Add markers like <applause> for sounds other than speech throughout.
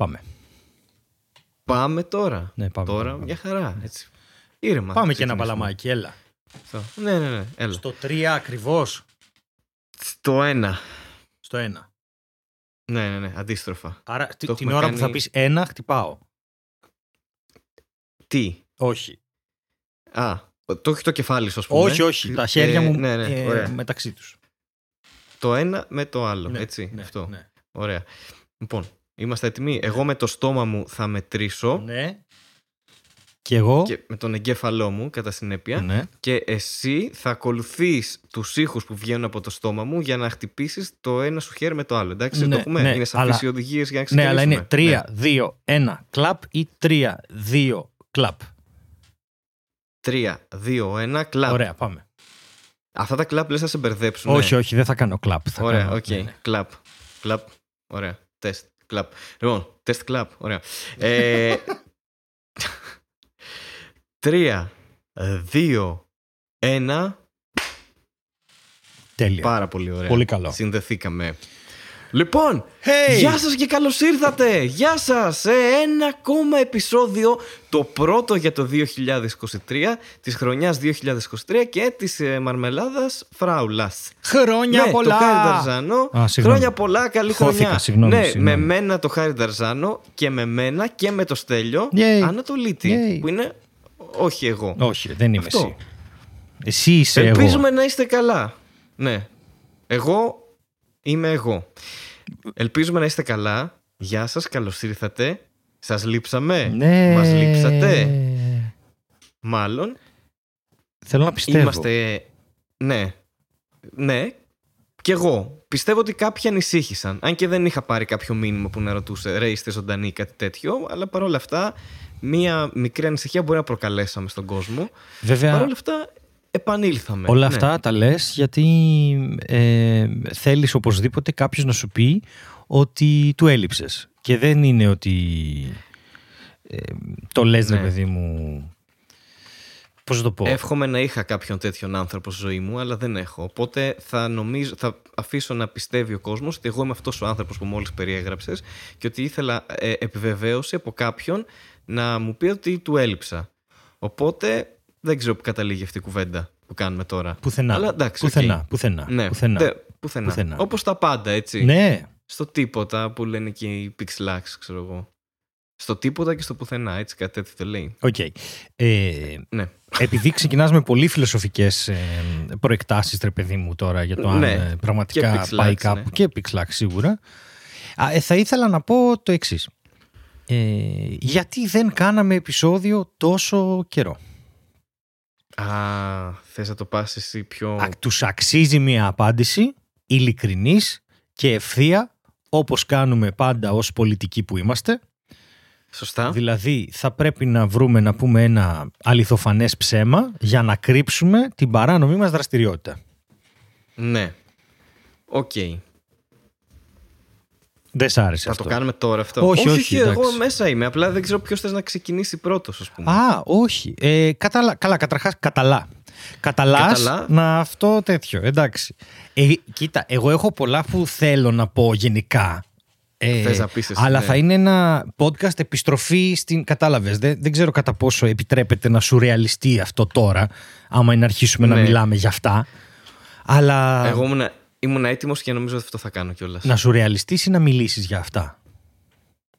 Πάμε. Πάμε τώρα. Ναι, πάμε, τώρα πάμε. μια χαρά. Έτσι. Ήρεμα. Πάμε θα και ένα ξεκινήσουμε. παλαμάκι, έλα. Αυτό. Ναι, ναι, ναι. Έλα. Στο 3 ακριβώς. Στο ένα. Στο 1. Ναι, ναι, ναι. Αντίστροφα. Άρα τη- Το την έχουμε ώρα που θα κάνει- πεις ένα, χτυπάω. Τι; Όχι. Α, το έχει το κεφάλι σου, ας πούμε. όχι, όχι. Τα χέρια Ε, μου Ναι, ναι. ε, ωραία. μεταξύ τους. Το ένα με το άλλο. Ναι, έτσι. ναι, Αυτό. Ναι. Ωραία. Λοιπόν, είμαστε έτοιμοι. Εγώ με το στόμα μου θα μετρήσω ναι. Και εγώ. και με τον εγκέφαλό μου κατά συνέπεια. Ναι. Και εσύ θα ακολουθείς τους ήχους που βγαίνουν από το στόμα μου για να χτυπήσεις το ένα σου χέρι με το άλλο. Εντάξει, Ναι, το έχουμε; ναι, είναι σαφείς αλλά- οι οδηγίες για να Ναι, αλλά ξεκινήσουμε. είναι 3, 2, 1 κλαπ ή 3, 2 κλαπ. 3, 2, 1, κλαπ. Ωραία, πάμε. Αυτά τα clap λες θα σε μπερδέψουν. Όχι, όχι, δεν θα κάνω clap. Θα Ωραία, κάνω... οκ. ναι, ναι. Clap. Clap. Ωραία. Τεστ. Clap. Λοιπόν, τεστ clap. Ωραία. Ε, <laughs> Τρία, δύο, ένα. Τέλεια. Πάρα πολύ ωραία. Πολύ καλό. Συνδεθήκαμε. Λοιπόν, Hey! γεια σας και καλώς ήρθατε. Γεια σας σε ένα ακόμα επεισόδιο, το πρώτο για το 2023, της χρονιάς 2023 και της ε, μαρμελάδας Φράουλας. Χρόνια ναι, πολλά! το Χάρη Ταρζάνο. Α, συγγνώμη. Χρόνια πολλά, καλή Χώθηκα, χρονιά. συγγνώμη, ναι, συγγνώμη. με μένα το Χάρη Ταρζάνο και με μένα και με το Στέλιο Yay. Ανατολίτη. Yay. Που είναι όχι εγώ. Όχι, δεν είμαι Αυτό. εσύ. Εσύ είσαι Ελπίζουμε εγώ. να είστε καλά. Ναι. Εγώ είμαι εγώ. Ελπίζουμε να είστε καλά. Γεια σας, καλώς ήρθατε. Σας λείψαμε. Ναι. Μας λείψατε. Μάλλον. Θέλω να πιστεύω. Είμαστε... Ναι. Ναι. Κι εγώ. Πιστεύω ότι κάποιοι ανησύχησαν. Αν και δεν είχα πάρει κάποιο μήνυμα που να ρωτούσε ρε είστε ζωντανοί ή κάτι τέτοιο. Αλλά παρόλα αυτά μία μικρή ανησυχία μπορεί να προκαλέσαμε στον κόσμο. Βέβαια, Παρόλα αυτά επανήλθαμε. όλα Ναι. αυτά τα λες γιατί ε, θέλεις οπωσδήποτε κάποιος να σου πει ότι του έλειψες. Και δεν είναι ότι ε, το λες ρε Ναι. παιδί μου... Πώς να το πω. Εύχομαι να είχα κάποιον τέτοιον άνθρωπο στη ζωή μου, αλλά δεν έχω. Οπότε θα, νομίζω, θα αφήσω να πιστεύει ο κόσμος ότι εγώ είμαι αυτός ο άνθρωπος που μόλις περιέγραψες και ότι ήθελα ε, επιβεβαίωση από κάποιον να μου πει ότι του έλειψα. Οπότε δεν ξέρω που καταλήγει αυτή η κουβέντα που κάνουμε τώρα. Πουθενά. Αλλά εντάξει, πουθενά, οκ. πουθενά, Ναι, πουθενά. δε- πουθενά. Πουθενά. Όπως τα πάντα, έτσι. Ναι, Στο τίποτα που λένε και οι Πυξ Λαξ, ξέρω εγώ. Στο τίποτα και στο πουθενά, έτσι κάτι τέτοιο το λέει. οκ. Ε, Ναι. επειδή ξεκινάς με πολύ φιλοσοφικές ε, προεκτάσεις, ρε παιδί μου, τώρα για το αν Ναι. ε, πραγματικά Και Πυξ Λαξ, πάει κάπου ναι. και Πυξ Λαξ σίγουρα. Α, ε, θα ήθελα να πω το εξής. Ε, γιατί δεν κάναμε επεισόδιο τόσο καιρό; Α, θες να το πας εσύ πιο... Α, τους αξίζει μια απάντηση ειλικρινής και ευθεία όπως κάνουμε πάντα ως πολιτικοί που είμαστε. Σωστά. Δηλαδή θα πρέπει να βρούμε να πούμε ένα αληθοφανές ψέμα για να κρύψουμε την παράνομη μας δραστηριότητα. Ναι. Οκ. Δεν σ' άρεσε Θα αυτό. το κάνουμε τώρα αυτό. Όχι, όχι, εγώ εντάξει. μέσα είμαι. Απλά δεν ξέρω ποιος θες να ξεκινήσει πρώτος, ας πούμε. Α, όχι. Ε, καταλα... Καλά, καταρχάς καταλά. Καταλάς Καταλά. να αυτό τέτοιο. Εντάξει. Ε, κοίτα, εγώ έχω πολλά που θέλω να πω γενικά. Ε, Θες να πεις εσύ, αλλά ναι. θα είναι ένα podcast επιστροφή στην. Κατάλαβες. Δεν, δεν ξέρω κατά πόσο επιτρέπεται να σουρεαλιστεί αυτό τώρα, άμα είναι να αρχίσουμε να Ναι. μιλάμε για αυτά. Αλλά Εγώ ήμουν, ήμουν έτοιμος και νομίζω ότι αυτό θα κάνω κιόλας. να σουρεαλιστεί ή να μιλήσεις για αυτά;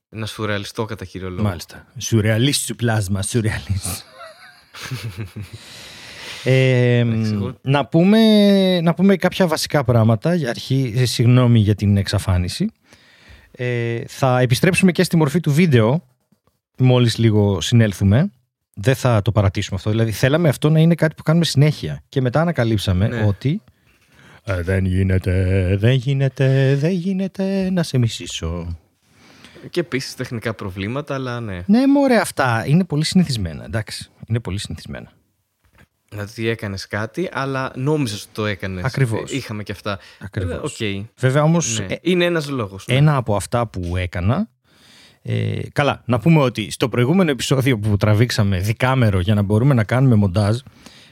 Να σου ρεαλιστώ κατά κύριο λόγο. Μάλιστα. Σουρεαλίστ σου πλάσμα, σουρεαλίστ. <laughs> Ε, Εντάξει, εγώ- να, πούμε, να πούμε κάποια βασικά πράγματα για αρχή, ε, συγγνώμη για την εξαφάνιση ε, θα επιστρέψουμε και στη μορφή του βίντεο μόλις λίγο συνέλθουμε δεν θα το παρατήσουμε αυτό δηλαδή θέλαμε αυτό να είναι κάτι που κάνουμε συνέχεια και μετά ανακαλύψαμε Ναι. ότι «Ε, δεν γίνεται, δεν γίνεται, δεν γίνεται να σε μισήσω Και επίσης τεχνικά προβλήματα, αλλά ναι. ναι, μωρέ, αυτά είναι πολύ συνηθισμένα. Εντάξει, είναι πολύ συνηθισμένα. Δηλαδή έκανες κάτι, αλλά νόμιζες ότι το έκανες. Ακριβώς. είχαμε και αυτά. Ακριβώς. Ε, Οκ. Βέβαια όμως, Ναι. Είναι ένας λόγος. ένα από αυτά που έκανα. Ε, καλά, να πούμε ότι στο προηγούμενο επεισόδιο που τραβήξαμε δικάμερο για να μπορούμε να κάνουμε μοντάζ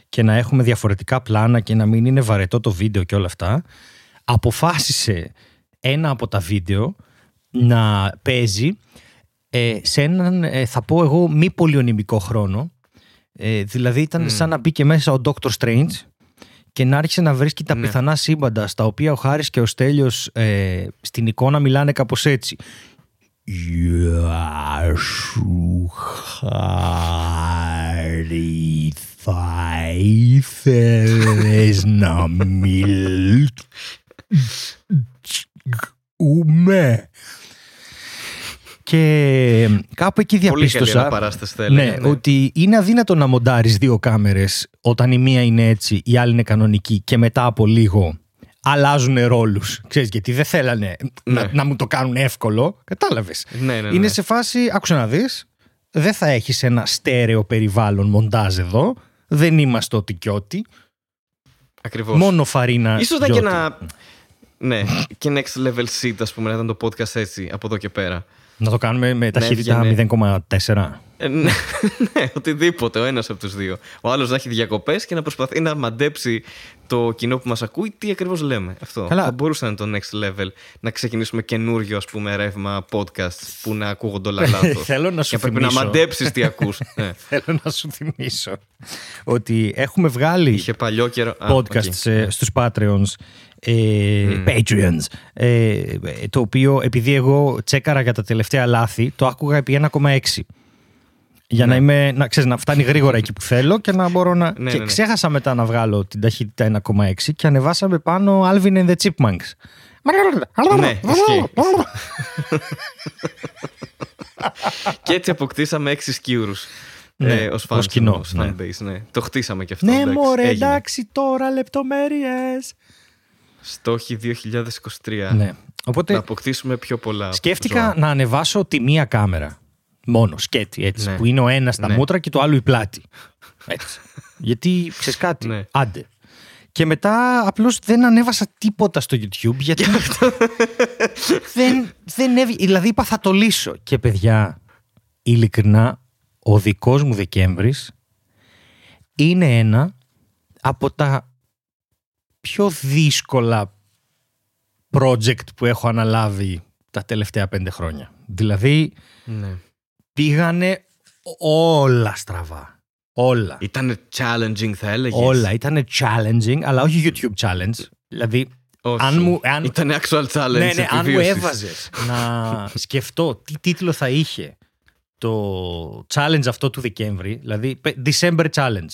και να έχουμε διαφορετικά πλάνα και να μην είναι βαρετό το βίντεο και όλα αυτά, αποφάσισε ένα από τα βίντεο να παίζει ε, σε έναν, ε, θα πω εγώ, μη πολυονημικό χρόνο. Ε, δηλαδή ήταν σαν να μπήκε μέσα ο Dr. Strange και να άρχισε να βρίσκει τα Ναι. πιθανά σύμπαντα στα οποία ο Χάρης και ο Στέλιος ε, στην εικόνα μιλάνε κάπως έτσι. Γεια σου Χάρη θα ήθελες να μιλούμε και κάπου εκεί Πολύ καλή διαπίστωσα αναπαράσταση θα ναι, έλεγα. ότι είναι αδύνατο να μοντάρεις δύο κάμερες όταν η μία είναι έτσι, η άλλη είναι κανονική και μετά από λίγο αλλάζουν ρόλους. Ξέρεις, γιατί δεν θέλανε να, Ναι. να μου το κάνουν εύκολο. Κατάλαβες. Ναι, ναι, ναι. Είναι σε φάση, άκουσα να δεις, δεν θα έχεις ένα στέρεο περιβάλλον μοντάζ εδώ. Δεν είμαστε ό,τι κι ό,τι. Ακριβώς. Μόνο φαρίνα. Ίσως ήταν και γιώτη. ένα... Ναι, και next level shit, ας πούμε, να ήταν το podcast έτσι, από εδώ και πέρα. Να το κάνουμε με ταχύτητα έβγαινε. 0,4. Ε, ναι, <laughs> ναι, οτιδήποτε, ο ένας από τους δύο. Ο άλλος να έχει διακοπές και να προσπαθεί να μαντέψει το κοινό που μας ακούει τι ακριβώς λέμε. Αυτό. Καλά. Θα μπορούσε να είναι το next level, να ξεκινήσουμε καινούριο, ας πούμε, ρεύμα podcast που να ακούγονται όλα <laughs> λάθος. Θέλω να σου και πρέπει να θυμίσω. μαντέψεις τι ακούς. <laughs> ναι. Θέλω να σου θυμίσω ότι έχουμε βγάλει Είχε παλιό καιρό... Α, podcast OK. σε- στους Patreons ε, Patreons ε, το οποίο επειδή εγώ τσέκαρα για τα τελευταία λάθη το άκουγα επί 1,6 για να, είμαι, να, ξέρεις, να φτάνει γρήγορα εκεί που θέλω και να μπορώ να... Ναι, και ναι, ναι. ξέχασα μετά να βγάλω την ταχύτητα 1,6 και ανεβάσαμε πάνω Alvin and the Chipmunks. Ναι, <laughs> ισχύει. <laughs> και έτσι αποκτήσαμε έξι σκιούρους. Ναι, ε, ως, fans, ως κοινό, ως ναι. fanbase, ναι. Το χτίσαμε και αυτό. Ναι, εντάξει, μωρέ, έγινε. εντάξει, τώρα λεπτομέρειες. Στόχοι 2023. Ναι. Οπότε Να αποκτήσουμε πιο πολλά. σκέφτηκα ζώα. να ανεβάσω τη μία κάμερα. Μόνο, σκέτη, έτσι. Ναι. Που είναι ο ένας στα Ναι. μούτρα και το άλλο η πλάτη. Έτσι. <laughs> Γιατί, ξέρεις κάτι, Ναι. άντε. Και μετά απλώς δεν ανέβασα τίποτα στο YouTube γιατί <laughs> δεν, δεν έβγε- Δηλαδή είπα θα το λύσω. Και παιδιά, ειλικρινά, ο δικός μου Δεκέμβρης είναι ένα από τα πιο δύσκολα project που έχω αναλάβει τα τελευταία πέντε χρόνια. Δηλαδή Ναι. Πήγανε όλα στραβά. Όλα. Ήταν challenging, θα έλεγες; Όλα. Ήταν challenging, αλλά όχι YouTube challenge. Δηλαδή, Όχι. αν μου- αν- Ήταν actual challenge. ναι, ναι, αν μου επιβίωσης. έβαζες να <laughs> σκεφτώ τι τίτλο θα είχε το challenge αυτό του Δεκέμβρη, δηλαδή πε- December challenge.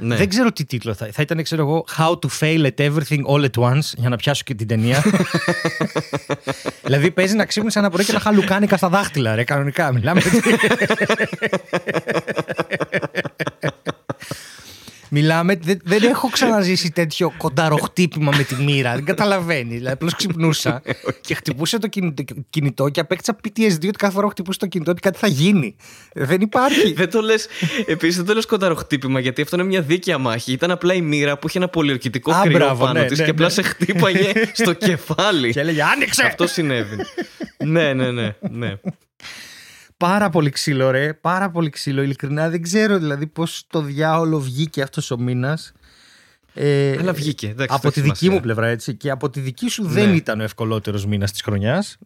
Ναι. Δεν ξέρω τι τίτλο θα, θα ήταν, ξέρω εγώ, How to fail at everything all at once, για να πιάσω και την ταινία. <laughs> δηλαδή παίζει να ξύπνησε ένα πρωί και να χαλουκάνικα στα δάχτυλα, ρε, κανονικά. Μιλάμε. <laughs> Μιλάμε, δεν, δεν έχω ξαναζήσει τέτοιο κονταροχτύπημα με τη μοίρα. Δεν καταλαβαίνει. Δηλαδή, απλώς ξυπνούσα <laughs> και χτυπούσε το κινητό, κινητό και απέκτησα PTSD ότι κάθε φορά που χτυπούσε το κινητό ότι κάτι θα γίνει. Δεν υπάρχει. <laughs> Δεν το λες. Επίσης, δεν το λες κονταροχτύπημα γιατί αυτό είναι μια δίκαια μάχη. Ήταν απλά η μοίρα που είχε ένα πολιορκητικό Α, κρυό μπράβο, πάνω ναι, της ναι, και απλά ναι. σε χτύπαγε <laughs> στο κεφάλι. και έλεγε Άνοιξε! Αυτό συνέβη. ναι, ναι, ναι. ναι. Πάρα πολύ ξύλο, ρε. Πάρα πολύ ξύλο. Ειλικρινά δεν ξέρω δηλαδή πώς το διάολο βγήκε αυτός ο μήνας. Ε, Αλλά βγήκε. Εντάξει, από δεν τη έχει δική σημασία. μου πλευρά έτσι. Και από τη δική σου δεν Ναι. ήταν ο ευκολότερος μήνας της χρονιάς.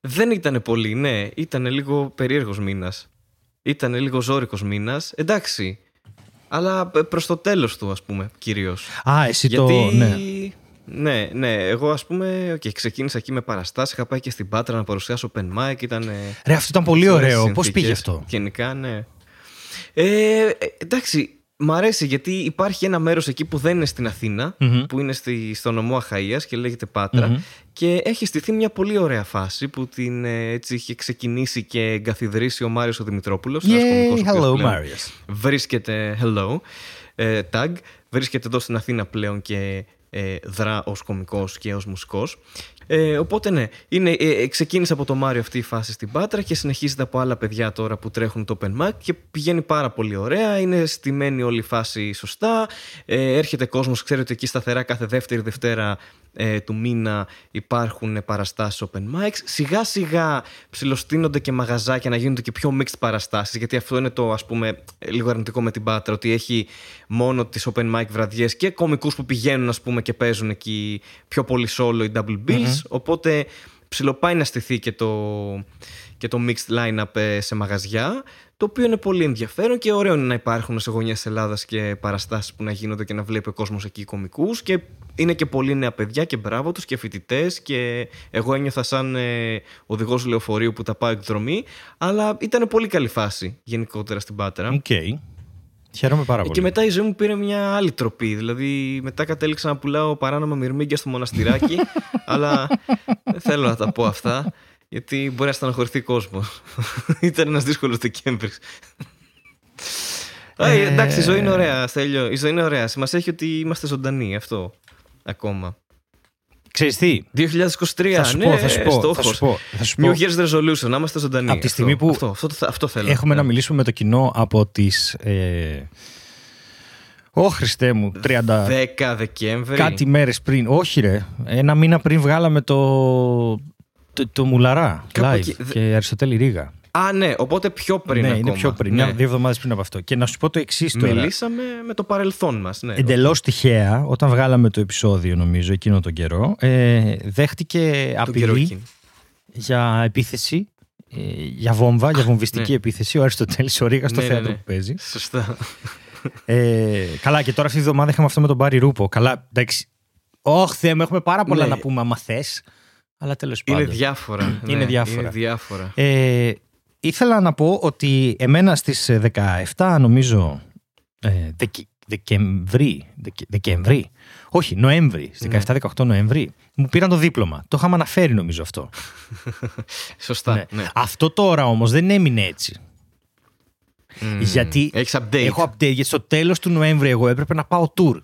Δεν ήταν πολύ, ναι. Ήταν λίγο περίεργος μήνας. Ήταν λίγο ζώρικος μήνας. Εντάξει. Αλλά προς το τέλος του, ας πούμε, κυρίως. Α, εσύ Γιατί. το. Ναι. Ναι, ναι, εγώ ας πούμε okay, ξεκίνησα εκεί με παραστάσεις, είχα πάει και στην Πάτρα να παρουσιάσω open mic, ήταν Ρε, αυτό ήταν πολύ ωραίες ωραίο. Πώς συνθήκες. πήγε αυτό; Γενικά, ναι. Ε, ε, εντάξει, μ' αρέσει γιατί υπάρχει ένα μέρος εκεί που δεν είναι στην αθηνα Μμμ. που είναι στη, στο νομό Αχαΐας και λέγεται Πάτρα Μμμ. και έχει στηθεί μια πολύ ωραία φάση που την ε, έτσι είχε ξεκινήσει και εγκαθιδρύσει ο Μάριος ο Δημητρόπουλος, ένας κωμικός Yay, ο οποίος hello, πλέον Marius. βρίσκεται hello ε, tag βρίσκεται εδώ στην Αθήνα πλέον και ε, δρά ως κωμικός και ως μουσικός ε, οπότε ναι, είναι, ε, ε, ξεκίνησε από το Μάριο αυτή η φάση στην Πάτρα και συνεχίζεται από άλλα παιδιά τώρα που τρέχουν το Open Mic και πηγαίνει πάρα πολύ ωραία, είναι στημένη όλη η φάση σωστά, ε, έρχεται κόσμος, ξέρετε εκεί σταθερά κάθε δεύτερη Δευτέρα ε, του μήνα υπάρχουν παραστάσεις open mics. Σιγά σιγά ψιλοστείνονται και μαγαζάκια να γίνονται και πιο mixed παραστάσεις γιατί αυτό είναι το ας πούμε λίγο αρνητικό με την Πάτρα ότι έχει μόνο τις open mic βραδιές και κομικούς που πηγαίνουν ας πούμε και παίζουν εκεί πιο πολύ solo ή double bills οπότε ψιλοπάει να στηθεί και το, και το mixed line-up ε, σε μαγαζιά, το οποίο είναι πολύ ενδιαφέρον και ωραίο είναι να υπάρχουν σε γωνιές Ελλάδας και παραστάσεις που να γίνονται και να βλέπει ο κόσμος εκεί κομικούς και είναι και πολύ νέα παιδιά και μπράβο τους και φοιτητές και εγώ ένιωθα σαν ε, οδηγός λεωφορείου που τα πάω εκδρομή αλλά ήταν πολύ καλή φάση γενικότερα στην Πάτρα. OK. Okay. Χαίρομαι πάρα πολύ. Και μετά η ζωή μου πήρε μια άλλη τροπή. Δηλαδή, μετά κατέληξα να πουλάω παράνομα μυρμήγκια στο μοναστηράκι. <laughs> αλλά δεν θέλω να τα πω αυτά. Γιατί μπορεί να στεναχωρηθεί κόσμο. <laughs> Ήταν ένας δύσκολος Δεκέμβρης. Ε... εντάξει, η ζωή είναι ωραία, Στέλιο. Η ζωή είναι ωραία. Σημασία έχει ότι είμαστε ζωντανοί. Αυτό ακόμα. Ξέρεις τι; 2023. Θα σου ναι, πω, θα σου πω. Θα σου πω, θα σου πω. New Year's Resolution, να είμαστε ζωντανοί. Από τη στιγμή αυτό, που αυτό, αυτό, αυτό, θέλω. έχουμε ναι. να μιλήσουμε με το κοινό από τις... Ε, Ω Χριστέ μου, 30. 10 Δεκέμβρη. Κάτι μέρες πριν. Όχι, ρε. Ένα μήνα πριν βγάλαμε το. το, το Μουλαρά. Live εκεί... και Αριστοτέλη Ρίγα. Α, ναι, οπότε πιο πριν. Ναι, ακόμα. είναι πιο πριν. Ναι. Δύο εβδομάδες πριν από αυτό. Και να σου πω το εξής τώρα. Μιλήσαμε με το παρελθόν μας. Ναι, Εντελώς τυχαία, όταν βγάλαμε το επεισόδιο, νομίζω, εκείνο τον καιρό, ε, δέχτηκε απειλή για επίθεση ε, για βόμβα, για βομβιστική ναι. επίθεση. Ο Αριστοτέλης ο Ρίγα στο ναι, θέατρο ναι, που παίζει. Σωστά. Ε, καλά, και τώρα αυτή τη βδομάδα είχαμε αυτό με τον Μπάρι Ρούπο. Καλά, εντάξει. Όχι, Θεέ μου, έχουμε πάρα πολλά Ναι. να πούμε άμα θες. Αλλά τέλος πάντων. Είναι διάφορα. Είναι ναι, διάφορα. Είναι διάφορα. Ε, ήθελα να πω ότι εμένα στις 17 νομίζω ε, Δεκ- Δεκεμβρί, Δεκε- Δεκεμβρί, όχι Νοέμβρη, στις Ναι. 17-18 Νοέμβρη μου πήραν το δίπλωμα. Το είχαμε αναφέρει νομίζω αυτό. <laughs> Σωστά. Ναι. Ναι. Αυτό τώρα όμως δεν έμεινε έτσι. Μμμ. Γιατί Έχεις update. Έχω update γιατί στο τέλος του Νοέμβρη εγώ έπρεπε να πάω tour.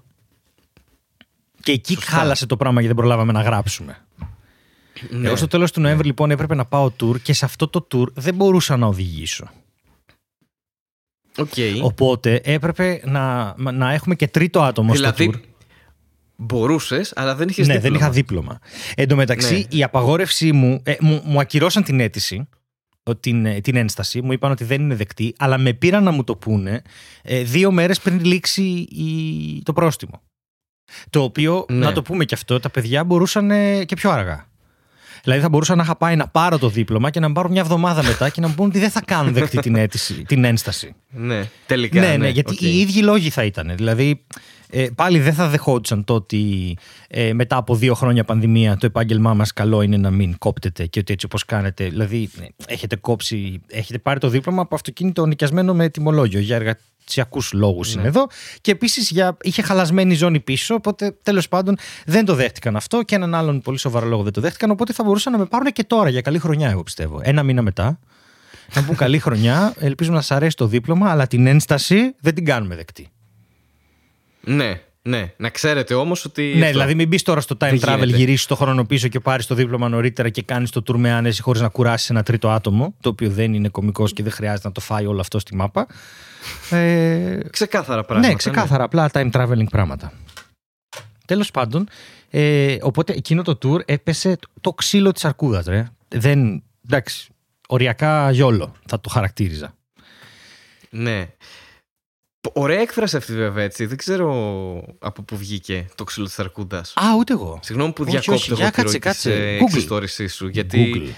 Και εκεί Σωστά. χάλασε το πράγμα γιατί δεν προλάβαμε να γράψουμε. Ναι. Εγώ στο τέλος του Νοέμβρη λοιπόν έπρεπε να πάω tour και σε αυτό το tour δεν μπορούσα να οδηγήσω. Οκ. Οπότε έπρεπε να, να έχουμε και τρίτο άτομο στο Δηλαδή, tour. μπορούσες, αλλά δεν είχες Ναι, δεν είχα δίπλωμα. Εν τω μεταξύ, Ναι. η απαγόρευσή μου. Ε, μου, μου ακυρώσαν την αίτηση, ο- την, ε, την ένσταση. Μου είπαν ότι δεν είναι δεκτή, αλλά με πήραν να μου το πούνε ε, δύο μέρες πριν λήξει η, το πρόστιμο. Το οποίο, Ναι. να το πούμε και αυτό, τα παιδιά μπορούσαν ε, και πιο αργά. Δηλαδή θα μπορούσα να είχα πάει να πάρω το δίπλωμα και να μου πάρω μια εβδομάδα μετά και να μου πούνε ότι δεν θα κάνουν δεκτή την αίτηση, την ένσταση. Ναι, τελικά. Ναι, ναι, γιατί οκ. οι ίδιοι λόγοι θα ήταν. Δηλαδή, ε, πάλι δεν θα δεχόντουσαν το ότι ε, μετά από δύο χρόνια πανδημία το επάγγελμά μας καλό είναι να μην κόπτεται και ότι έτσι όπως κάνετε. Δηλαδή, ε, έχετε κόψει, έχετε πάρει το δίπλωμα από αυτοκίνητο νοικιασμένο με τιμολόγιο για εργασιακού λόγους Ναι. είναι εδώ. Και επίσης είχε χαλασμένη ζώνη πίσω. Οπότε τέλος πάντων δεν το δέχτηκαν αυτό και έναν άλλον πολύ σοβαρό λόγο δεν το δέχτηκαν. Οπότε θα μπορούσαν να με πάρουν και τώρα για καλή χρονιά, εγώ πιστεύω. Ένα μήνα μετά. Να μου πούν καλή χρονιά, ελπίζουμε να σα αρέσει το δίπλωμα, αλλά την ένσταση δεν την κάνουμε δεκτή. Ναι, ναι. Να ξέρετε όμως ότι. Ναι, αυτό- δηλαδή μην μπεις τώρα στο time Δεν travel, γίνεται. γυρίσεις το χρόνο πίσω και πάρεις το δίπλωμα νωρίτερα και κάνεις το tour με άνεση χωρίς να κουράσει ένα τρίτο άτομο, το οποίο δεν είναι κωμικός και δεν χρειάζεται να το φάει όλο αυτό στη μάπα. Ε, Ξεκάθαρα πράγματα. ναι, ξεκάθαρα, απλά time traveling πράγματα. Τέλος πάντων, ε, οπότε εκείνο το tour έπεσε το ξύλο της αρκούδας, ρε. Δεν. Εντάξει, οριακά γιόλο θα το χαρακτήριζα. Ναι. Π- Ωραία έκφραση αυτή βέβαια έτσι. Δεν ξέρω από πού βγήκε το ξύλο της Αρκούδας. Α, ούτε εγώ. Συγγνώμη που Όχι, διακόπτω όχι, εγώ για τη κάτσε, ροή της, κάτσε. ε, Google. εξιστόρησής σου. Γιατί Google.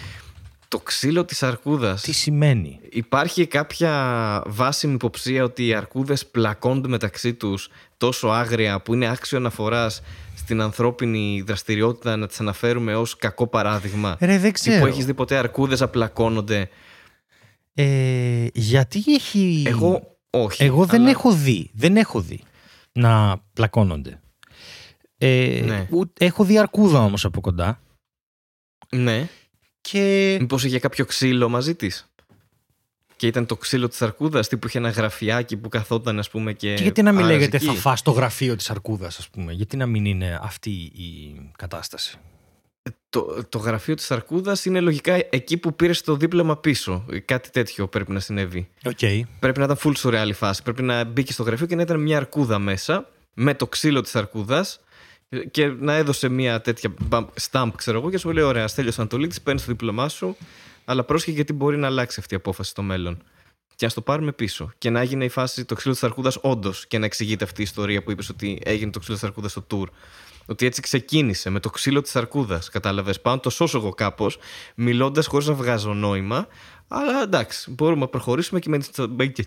Το ξύλο της Αρκούδας Τι σημαίνει; Υπάρχει κάποια βάσιμη υποψία ότι οι αρκούδες πλακώνται μεταξύ τους τόσο άγρια που είναι άξιο αναφοράς στην ανθρώπινη δραστηριότητα να τις αναφέρουμε ως κακό παράδειγμα; Ρε, δεν Τι ξέρω. που έχεις δει ποτέ αρκούδες να πλακώνονται; Ε, γιατί έχει. Εγώ όχι. Εγώ δεν αλλά- έχω δει. Δεν έχω δει να πλακώνονται. Ε, Ναι. ούτε- έχω δει αρκούδα όμως από κοντά. Ναι. Και. Μήπως είχε κάποιο ξύλο μαζί της; Και ήταν το ξύλο της αρκούδας, τύπου είχε ένα γραφιάκι που καθόταν ας πούμε και... Και γιατί να μην άραζε λέγεται εκεί. θα φας το γραφείο της αρκούδας ας πούμε; Γιατί να μην είναι αυτή η κατάσταση; Το, το γραφείο της αρκούδας είναι λογικά εκεί που πήρες το δίπλωμα πίσω. Κάτι τέτοιο πρέπει να συνέβη. Οκ. Πρέπει να ήταν full surreal η φάση. Πρέπει να μπήκε στο γραφείο και να ήταν μια αρκούδα μέσα με το ξύλο της αρκούδας και να έδωσε μια τέτοια bump- stamp, ξέρω εγώ, και σου λέει: Ωραία, Στέλιο Ανατολίτη, παίρνεις το δίπλωμά σου, αλλά πρόσχε γιατί μπορεί να αλλάξει αυτή η απόφαση στο μέλλον. Και να το πάρουμε πίσω. Και να έγινε η φάση το ξύλο της Αρκούδας όντως και να εξηγείται αυτή η ιστορία που είπες ότι έγινε το ξύλο της Αρκούδας στο tour. Ότι έτσι ξεκίνησε με το ξύλο της αρκούδας. Κατάλαβες. Πάω να το σώσω εγώ κάπως, μιλώντας χωρίς να βγάζω νόημα. Αλλά εντάξει, μπορούμε να προχωρήσουμε και με τι.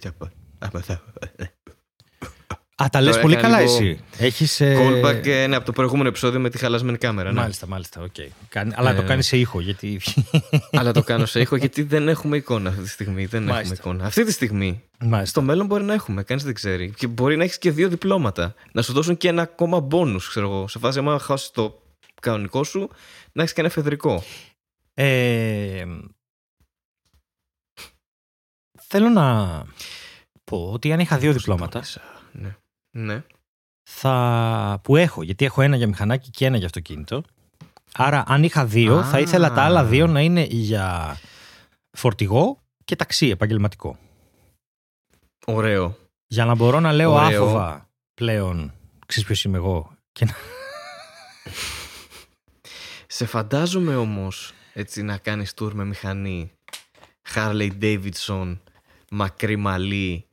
Α, τα λες Τώρα πολύ έκανα καλά λίγο εσύ. Έχεις, ε, Callback ε, ναι, από το προηγούμενο επεισόδιο με τη χαλασμένη κάμερα. Ναι. Μάλιστα, μάλιστα. οκ. Κάνει- Αλλά το Ε, κάνεις σε ήχο. Γιατί. <laughs> Αλλά το κάνω σε ήχο γιατί δεν έχουμε εικόνα αυτή τη στιγμή. Δεν Μάλιστα. έχουμε εικόνα. Αυτή τη στιγμή. Μάλιστα. Στο μέλλον μπορεί να έχουμε, κανείς δεν ξέρει. Και μπορεί να έχεις και δύο διπλώματα. Να σου δώσουν και ένα ακόμα μπόνους, ξέρω εγώ. Σε φάση, άμα χάσεις το κανονικό σου, να έχεις και ένα εφεδρικό. Ε, θέλω να πω ότι αν είχα δύο διπλώματα Ναι. Ναι. θα, που έχω, γιατί έχω ένα για μηχανάκι και ένα για αυτοκίνητο. Άρα, αν είχα δύο, Α. θα ήθελα τα άλλα δύο να είναι για φορτηγό και ταξί επαγγελματικό. Ωραίο. Για να μπορώ να λέω Ωραίο. άφοβα πλέον, ξέρεις ποιος είμαι εγώ. Και να... Σε φαντάζομαι όμως έτσι να κάνεις tour με μηχανή Harley Davidson, μακρύ μαλλί,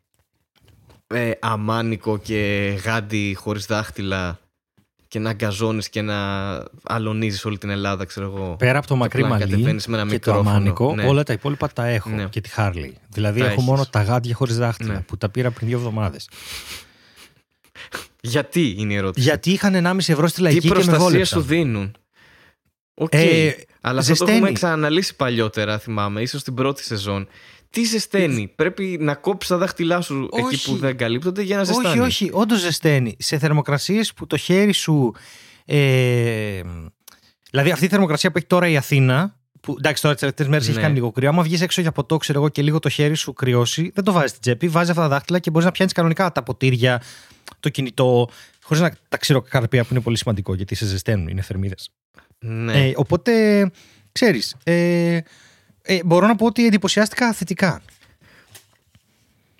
ε, αμάνικο και γάντι χωρίς δάχτυλα και να γκαζώνεις και να αλωνίζεις όλη την Ελλάδα, ξέρω εγώ. Πέρα από το μακρύ απλά μαλλί κατεβαίνεις με ένα και το μικρόφωνο. αμάνικο, Ναι. όλα τα υπόλοιπα τα έχω Ναι. και τη Χάρλι. Δηλαδή Τα έχω έχεις. μόνο τα γάντια χωρίς δάχτυλα Ναι. που τα πήρα πριν δύο εβδομάδες. Γιατί είναι η ερώτηση. Γιατί είχαν 1,5 ευρώ στη Τι λαϊκή και με προστασία βόλεψαν. σου δίνουν; Οκ. Ε, Αλλά αυτό το ζεσταίνει. έχουμε ξαναναλύσει παλιότερα, θυμάμαι, ίσως στην πρώτη σεζόν. Τι ζεσταίνει, πρέπει να κόψεις τα δάχτυλά σου εκεί Όχι. που δεν καλύπτονται για να ζεστάνεις. Όχι, όχι, όντως ζεσταίνει. Σε θερμοκρασίες που το χέρι σου. Ε, δηλαδή αυτή η θερμοκρασία που έχει τώρα η Αθήνα. Που, εντάξει, τώρα τις τελευταίες μέρες έχει Ναι. κάνει λίγο κρύο. Άμα βγεις έξω για ποτό, ξέρω εγώ, και λίγο το χέρι σου κρυώσει, δεν το βάζεις στην τσέπη. Βάζεις αυτά τα δάχτυλα και μπορείς να πιάνεις κανονικά τα ποτήρια, το κινητό, χωρίς να τα ξηροκαρπία που είναι πολύ σημαντικό γιατί σε ζεσταίνουν, είναι θερμίδες. Ναι. Ε, οπότε, ξέρεις, ε, ε, μπορώ να πω ότι εντυπωσιάστηκα θετικά.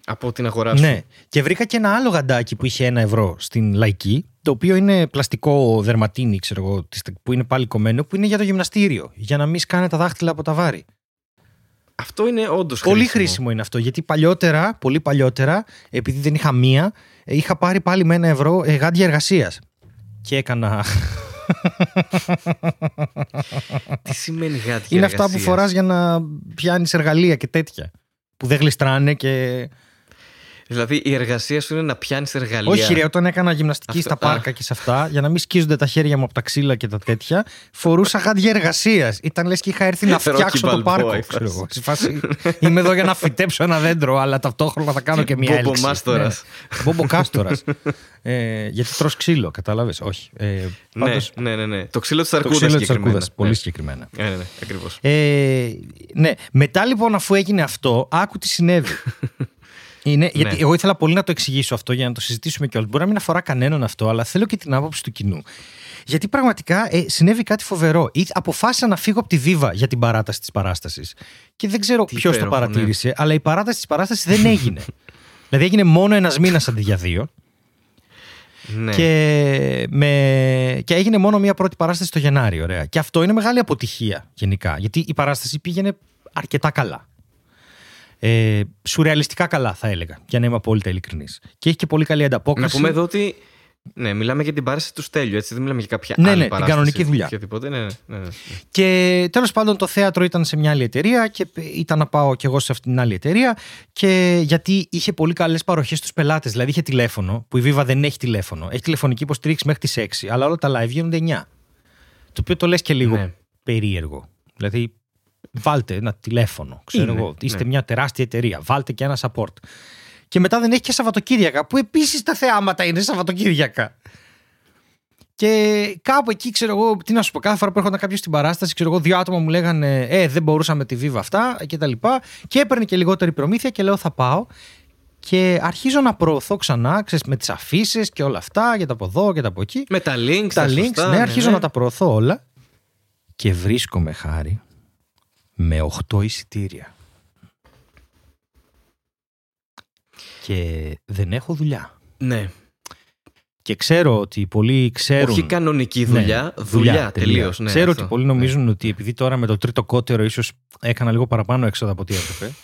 Από την αγορά σου. Ναι. Και βρήκα και ένα άλλο γαντάκι που είχε ένα ευρώ στην λαϊκή, το οποίο είναι πλαστικό δερματίνι, ξέρω εγώ, της- που είναι πάλι κομμένο, που είναι για το γυμναστήριο. Για να μην σκάνε τα δάχτυλα από τα βάρη. Αυτό είναι όντως Πολύ χρήσιμο είναι αυτό. Γιατί παλιότερα, πολύ παλιότερα, επειδή δεν είχα μία, ε, είχα πάρει πάλι με ένα ευρώ ε, γάντια εργασίας. Και έκανα. Τι σημαίνει γάτια είναι αυτά που εργασίας; φοράς για να πιάνεις εργαλεία και τέτοια. Που δεν γλιστράνε και. Δηλαδή η εργασία σου είναι να πιάνεις εργαλεία. Όχι, ρε, όταν έκανα γυμναστική Αυτό- στα πάρκα και σε αυτά, για να μην σκίζονται τα χέρια μου από τα ξύλα και τα τέτοια, φορούσα γάντια εργασίας. Ήταν λες και είχα έρθει να <laughs> Rocky φτιάξω το Balboa πάρκο. η Ξέρω φάση. εγώ. Σε φάση, είμαι εδώ για να φυτέψω ένα δέντρο, αλλά ταυτόχρονα θα κάνω και μια Μπόμπο έλξη. Μάστορας. Ναι. Μπόμπο Κάστορα. ε, γιατί τρως ξύλο, κατάλαβες; Όχι. Ε, Ναι, πάντως, ναι, ναι, ναι. Το ξύλο της το αρκούδας ξύλο της συγκεκριμένα. αρκούδας. Πολύ Ναι. συγκεκριμένα. Ναι, ναι, ναι, ακριβώς. Ε, ναι. Μετά λοιπόν, αφού έγινε αυτό, άκου τι συνέβη. <laughs> Είναι, γιατί Ναι. εγώ ήθελα πολύ να το εξηγήσω αυτό για να το συζητήσουμε κιόλας. Μπορεί να μην αφορά κανέναν αυτό, αλλά θέλω και την άποψη του κοινού. Γιατί πραγματικά ε, συνέβη κάτι φοβερό. Ή, αποφάσισα να φύγω από τη Βίβα για την παράταση της παράστασης. Και δεν ξέρω Τι ποιος το υπέροχο, ναι. παρατήρησε, αλλά η παράταση της παράστασης δεν έγινε. <laughs> δηλαδή έγινε μόνο ένας μήνας αντί για δύο. Ναι. Και, με... και έγινε μόνο μία πρώτη παράσταση το Γενάρη, ωραία. Και αυτό είναι μεγάλη αποτυχία γενικά. Γιατί η παράσταση πήγαινε αρκετά καλά. Ε, σουρεαλιστικά καλά, θα έλεγα, για να είμαι απόλυτα ειλικρινής. Και έχει και πολύ καλή Να ανταπόκριση. πούμε εδώ ότι. Ναι, μιλάμε για την παράσταση του Στέλιου, έτσι. Δεν μιλάμε για κάποια Ναι, άλλη ναι, την παράσταση. κανονική δουλειά. Οποιαδήποτε. Ναι, ναι, ναι, ναι. Και τέλος πάντων το θέατρο ήταν σε μια άλλη εταιρεία και ήταν να πάω κι εγώ σε αυτήν την άλλη εταιρεία. Και γιατί είχε πολύ καλές παροχές στους πελάτες. Δηλαδή είχε τηλέφωνο, που η Viva δεν έχει τηλέφωνο. Έχει τηλεφωνική υποστήριξη μέχρι τις 6, αλλά όλα τα live γίνονται 9. Το οποίο το λες και λίγο Ναι. περίεργο. Δηλαδή, βάλτε ένα τηλέφωνο. Ξέρω Είναι, εγώ. Είστε ναι. μια τεράστια εταιρεία. Βάλτε και ένα support. Και μετά δεν έχει και Σαββατοκύριακα, που επίσης τα θεάματα είναι Σαββατοκύριακα. Και κάπου εκεί, ξέρω εγώ, τι να σου πω, κάθε φορά που έρχονταν κάποιος στην παράσταση, ξέρω εγώ, δύο άτομα μου λέγανε Ε, δεν μπορούσαμε τη Viva αυτά και τα λοιπά. Και έπαιρνε και λιγότερη προμήθεια και λέω θα πάω. Και αρχίζω να προωθώ ξανά, ξέρεις, με τις αφήσεις και όλα αυτά, για τα από εδώ και τα από εκεί. Με τα links, τα links, σωστά, ναι, αρχίζω να τα προωθώ όλα. Και βρίσκομαι χάρη με 8 εισιτήρια. Και δεν έχω δουλειά. Ναι. Και ξέρω ότι πολλοί ξέρουν. Όχι κανονική Ναι, δουλειά, δουλειά, τελεία. τελείως. Ναι, Ξέρω αυτό. ότι πολλοί νομίζουν ότι επειδή τώρα με το τρίτο κότερο ίσως έκανα λίγο παραπάνω έξοδα από ό,τι έπρεπε.